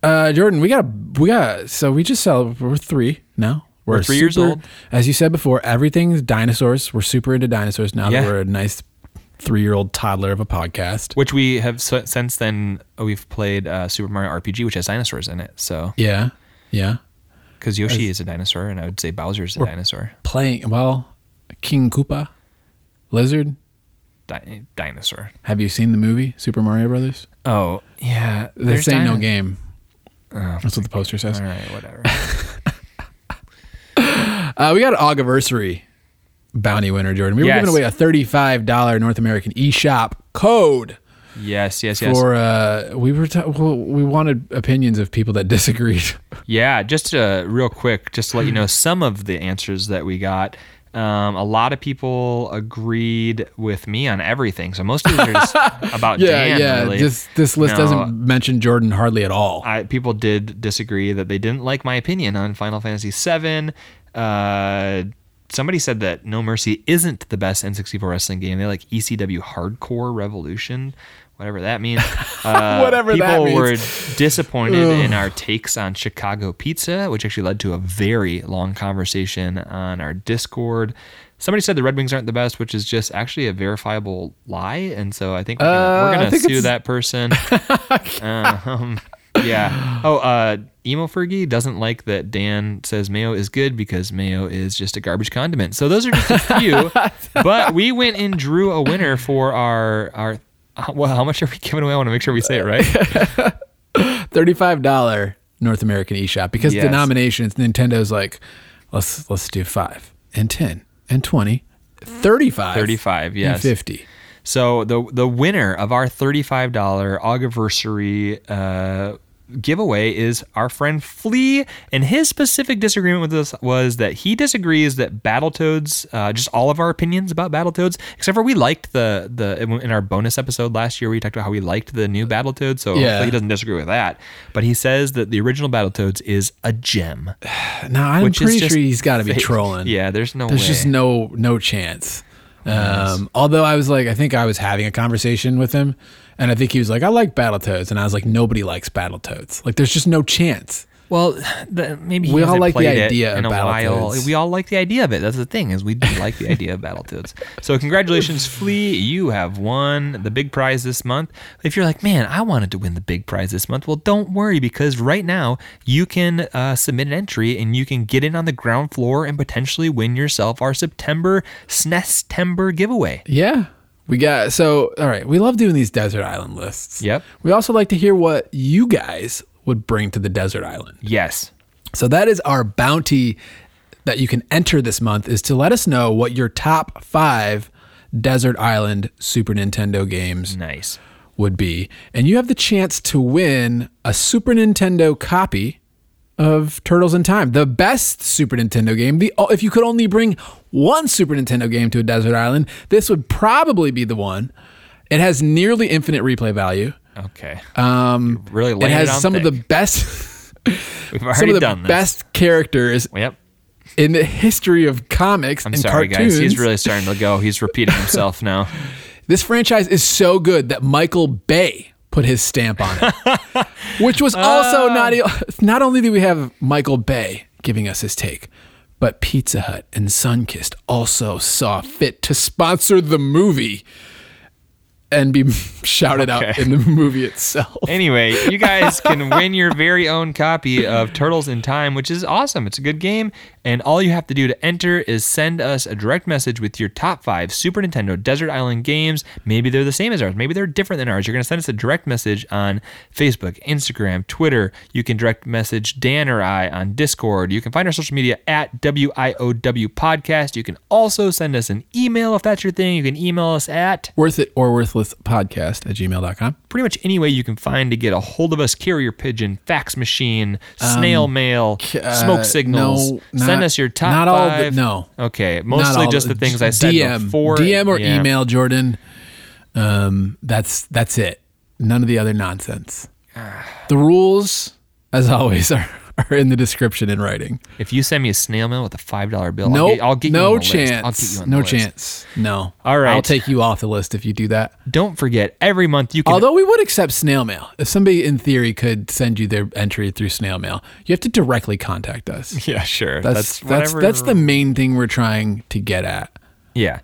Uh, Jordan, we got we got so we just sell we're three now. We're three years old. As you said before, everything's dinosaurs. We're super into dinosaurs now Yeah. that we're a nice three year old toddler of a podcast. Which we have s- since then we've played uh, Super Mario RPG, which has dinosaurs in it. So Yeah. Yeah. because Yoshi is a dinosaur, and I would say Bowser's a dinosaur. Playing well, King Koopa, Lizard. Di- dinosaur. Have you seen the movie Super Mario Brothers? Oh yeah, This ain't no dino- game. Oh, That's what the poster says. all right, whatever. Uh, we got an Augiversary bounty winner, Jordan. We were giving away a thirty-five dollar North American eShop code yes, yes, yes. for. Uh, we were ta- well, we wanted opinions of people that disagreed. Yeah, just uh, real quick, just to let you know some of the answers that we got. Um, a lot of people agreed with me on everything, so most of these are just about yeah, Dan. yeah. really. This this list No, doesn't mention Jordan hardly at all. I, people did disagree that they didn't like my opinion on Final Fantasy VII. Uh, somebody said that No Mercy isn't the best N64 wrestling game. They like ECW Hardcore Revolution, whatever that means. Uh, Whatever people that means. were disappointed in our takes on Chicago pizza, which actually led to a very long conversation on our Discord. Somebody said the Red Wings aren't the best, which is just actually a verifiable lie, and so I think we're gonna, Uh, we're gonna sue that person. um, yeah. Oh, uh, Emo Fergie doesn't like that Dan says mayo is good because mayo is just a garbage condiment. So those are just a few. but we went and drew a winner for our our. uh, Well, how much are we giving away? I want to make sure we say it right. Thirty-five dollar North American eShop because Yes. denominations. Nintendo's like, let's let's do five and ten and twenty. 35 Thirty-five. Yes. and 50 So the the winner of our thirty-five dollar Augiversary uh, giveaway is our friend Flea, and his specific disagreement with us was that he disagrees that Battletoads, uh, just all of our opinions about Battletoads, except for we liked the the in our bonus episode last year, we talked about how we liked the new Battletoads, so Yeah. he doesn't disagree with that. But he says that the original Battletoads is a gem. now i'm pretty sure he's got to be trolling Yeah, there's no there's way. just no no chance um, although i was like i think i was having a conversation with him and i think he was like i like battletoads and i was like nobody likes battletoads like there's just no chance Well, the, maybe We all like the idea of a while. Battletoads. We all like the idea of it. That's the thing is we do like the idea of Battletoads. So congratulations, Flea! You have won the big prize this month. If you're like, man, I wanted to win the big prize this month, well, don't worry because right now you can uh, submit an entry and you can get in on the ground floor and potentially win yourself our September SNEStember giveaway. yeah we got so all right we love doing these desert island lists Yep. we also like to hear what you guys would bring to the desert island Yes. So that is our bounty that you can enter this month is to let us know what your top five desert island Super Nintendo games Nice. would be. And you have the chance to win a Super Nintendo copy of Turtles in Time, the best Super Nintendo game. The if you could only bring one Super Nintendo game to a desert island, this would probably be the one. It has nearly infinite replay value. Okay. Um, really it has it some of the best, We've already some of the done this. best characters Yep. in the history of comics I'm and sorry, cartoons. guys. He's really starting to go. He's repeating himself now. this franchise is so good that Michael Bay put his stamp on it, which was also Ah. not. Not only do we have Michael Bay giving us his take, but Pizza Hut and Sunkist also saw fit to sponsor the movie. And be shouted out in the movie itself. Anyway, you guys can win your very own copy of Turtles in Time, which is awesome. It's a good game. And all you have to do to enter is send us a direct message with your top five Super Nintendo Desert Island games. Maybe they're the same as ours. Maybe they're different than ours. You're going to send us a direct message on Facebook, Instagram, Twitter. You can direct message Dan or I on Discord. You can find our social media at WIOW Podcast. You can also send us an email if that's your thing. You can email us at Worth it or worthless podcast at gmail.com. pretty much any way you can find to get a hold of us carrier pigeon fax machine snail mail uh, smoke signals no, send us your top not all the- five no. okay mostly just the things i said DM, before DM or Yeah. email Jordan. Um, that's that's it. None of the other nonsense. The rules, as always, are, are in the description in writing. if you send me a snail mail with a five dollar bill No, I'll get, I'll get you no on the list. chance. I'll get you on no list. chance. No. All right. I'll take you off the list if you do that. don't forget every month you can Although we would accept snail mail. If somebody in theory could send you their entry through snail mail, you have to directly contact us. yeah sure That's that's whatever that's the main thing we're trying to get at. Yeah.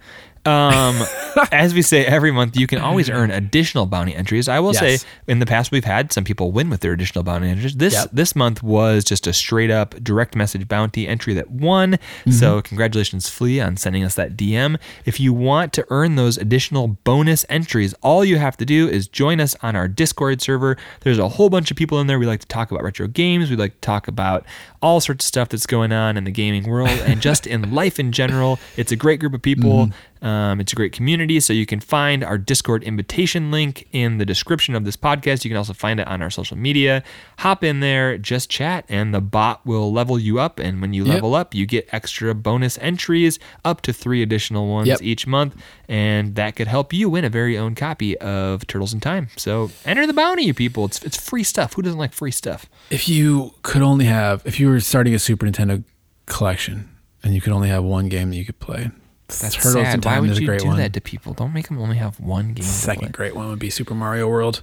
Um, as we say every month, you can always earn additional bounty entries. I will Yes. say, in the past, we've had some people win with their additional bounty entries. This Yep. this month was just a straight up direct message bounty entry that won. Mm-hmm. So congratulations, Flea, on sending us that DM. If you want to earn those additional bonus entries, all you have to do is join us on our Discord server. There's a whole bunch of people in there. We like to talk about retro games. We like to talk about all sorts of stuff that's going on in the gaming world and just in life in general. It's a great group of people. Um, it's a great community. So you can find our Discord invitation link in the description of this podcast. You can also find it on our social media. Hop in there, just chat, and the bot will level you up. And when you Yep. level up, you get extra bonus entries, up to three additional ones Yep. each month. And that could help you win a very own copy of Turtles in Time. So enter the bounty, you people. It's, it's free stuff. Who doesn't like free stuff? If you could only have, if you were starting a Super Nintendo collection and you could only have one game that you could play, That's Turtles sad. Why would you do one. that to people? Don't make them only have one game. Second great one would be Super Mario World.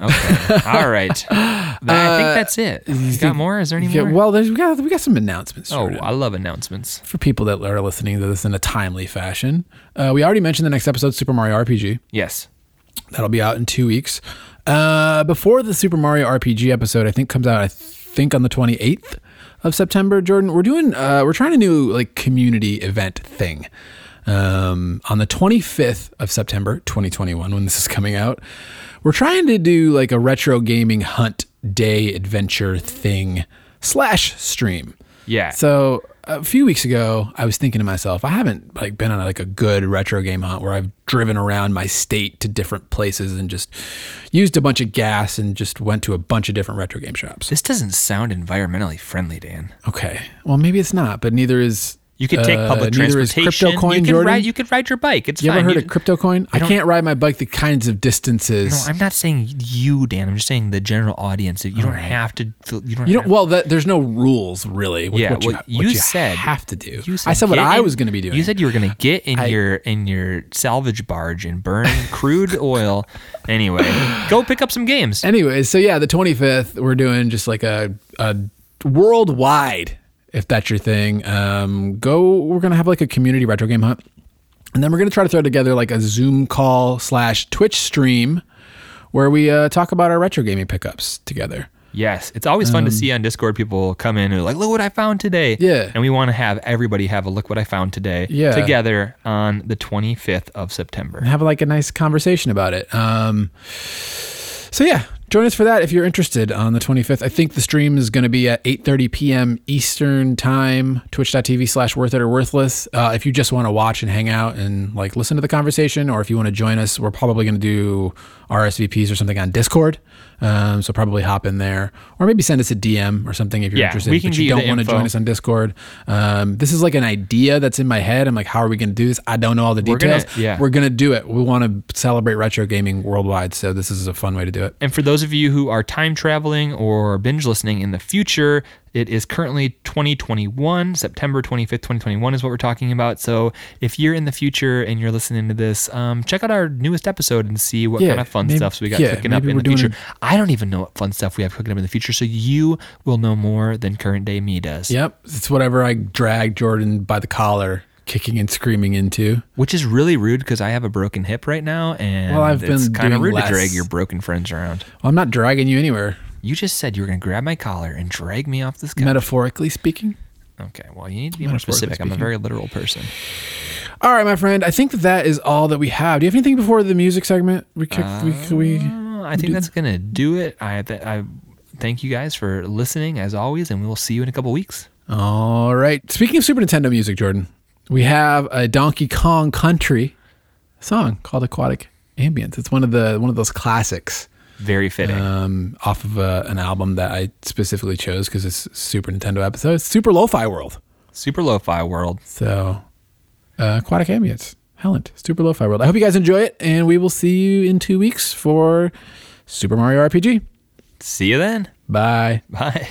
Okay. All right. I think that's it. You got more? Is there any Yeah, more? well, there's, we got we got some announcements. oh. I love announcements. for people that are listening to this in a timely fashion. Uh, we already mentioned the next episode, Super Mario RPG. Yes. That'll be out in two weeks. Uh, before the Super Mario RPG episode, I think comes out. I think on the twenty eighth of September. Jordan, we're doing. Uh, we're trying a new like community event thing. Um, on the twenty fifth of September, twenty twenty one, when this is coming out, we're trying to do like a retro gaming hunt day adventure thing slash stream. Yeah. So a few weeks ago, I was thinking to myself, I haven't like been on like a good retro game hunt where I've driven around my state to different places and just used a bunch of gas and just went to a bunch of different retro game shops. this doesn't sound environmentally friendly, Dan. Okay, well maybe it's not, but neither is You could take uh, public is transportation. crypto coin, you could Jordan. ride. You could ride your bike. It's you fine. ever heard You- of crypto coin? I, don't- can't ride my bike the kinds of distances. No, I'm not saying you, Dan. I'm just saying the general audience. You don't have to. You don't. you don't. Well, that, there's no rules really. With Yeah, what you, what what you said- have to do. You I said what get I was going to be doing. You said you were going to get in I- your in your salvage barge and burn crude oil. Anyway, go pick up some games. Anyways, so yeah, the 25th, we're doing just like a, a worldwide, if that's your thing. Um, go, we're going to have like a community retro game hunt. And then we're going to try to throw together like a Zoom call slash Twitch stream where we uh, talk about our retro gaming pickups together. Yes, it's always fun to see on Discord people come in and like, "Look what I found today." Um, Yeah. and we want to have everybody have a look what I found today. Yeah. together on the 25th of September. and have like a nice conversation about it. Um, so yeah, join us for that if you're interested on the 25th. I think the stream is going to be at 8:30 p.m. Eastern time. Twitch.tv slash worth it or worthless. Uh, if you just want to watch and hang out and like listen to the conversation, or if you want to join us, we're probably going to do RSVPs or something on Discord. Um, so probably hop in there, or maybe send us a DM or something if you're Yeah, interested. we can but you don't want to join us on Discord. Um, this is like an idea that's in my head. I'm like, how are we going to do this? I don't know all the We're gonna- details. yeah. We're gonna do it. We want to celebrate retro gaming worldwide, so this is a fun way to do it. And for those of you who are time traveling or binge listening in the future, it is currently 2021. September 25th, 2021 is what we're talking about. So if you're in the future and you're listening to this, um, check out our newest episode and see what Yeah, kind of fun maybe- stuff we got yeah, cooking up in the future. I don't even know what fun stuff we have cooking up in the future. So you will know more than current day me does. Yep, it's whatever I drag Jordan by the collar, kicking and screaming into. Which is really rude because I have a broken hip right now, and Well, I've it's been kind of rude less. to drag your broken friends around. Well, I'm not dragging you anywhere, You just said you were going to grab my collar and drag me off this couch. metaphorically speaking. okay, well, you need to be more specific. I'm a very literal person. All right, my friend. I think that is all that we have. Do you have anything before the music segment? We kick, we, we Uh, I think that's going to do it. I, th- I thank you guys for listening as always, and we will see you in a couple weeks. All right. Speaking of Super Nintendo music, Jordan, we have a Donkey Kong Country song called Aquatic Ambience. It's one of the one of those classics Very fitting. um, off of uh, an album that I specifically chose because it's Super Nintendo episode. It's Super Lo-Fi World. Super lo-fi world. So, uh, Aquatic Ambience. Helen, Super Lo-Fi World. I hope you guys enjoy it, and we will see you in two weeks for Super Mario RPG. See you then. Bye. Bye.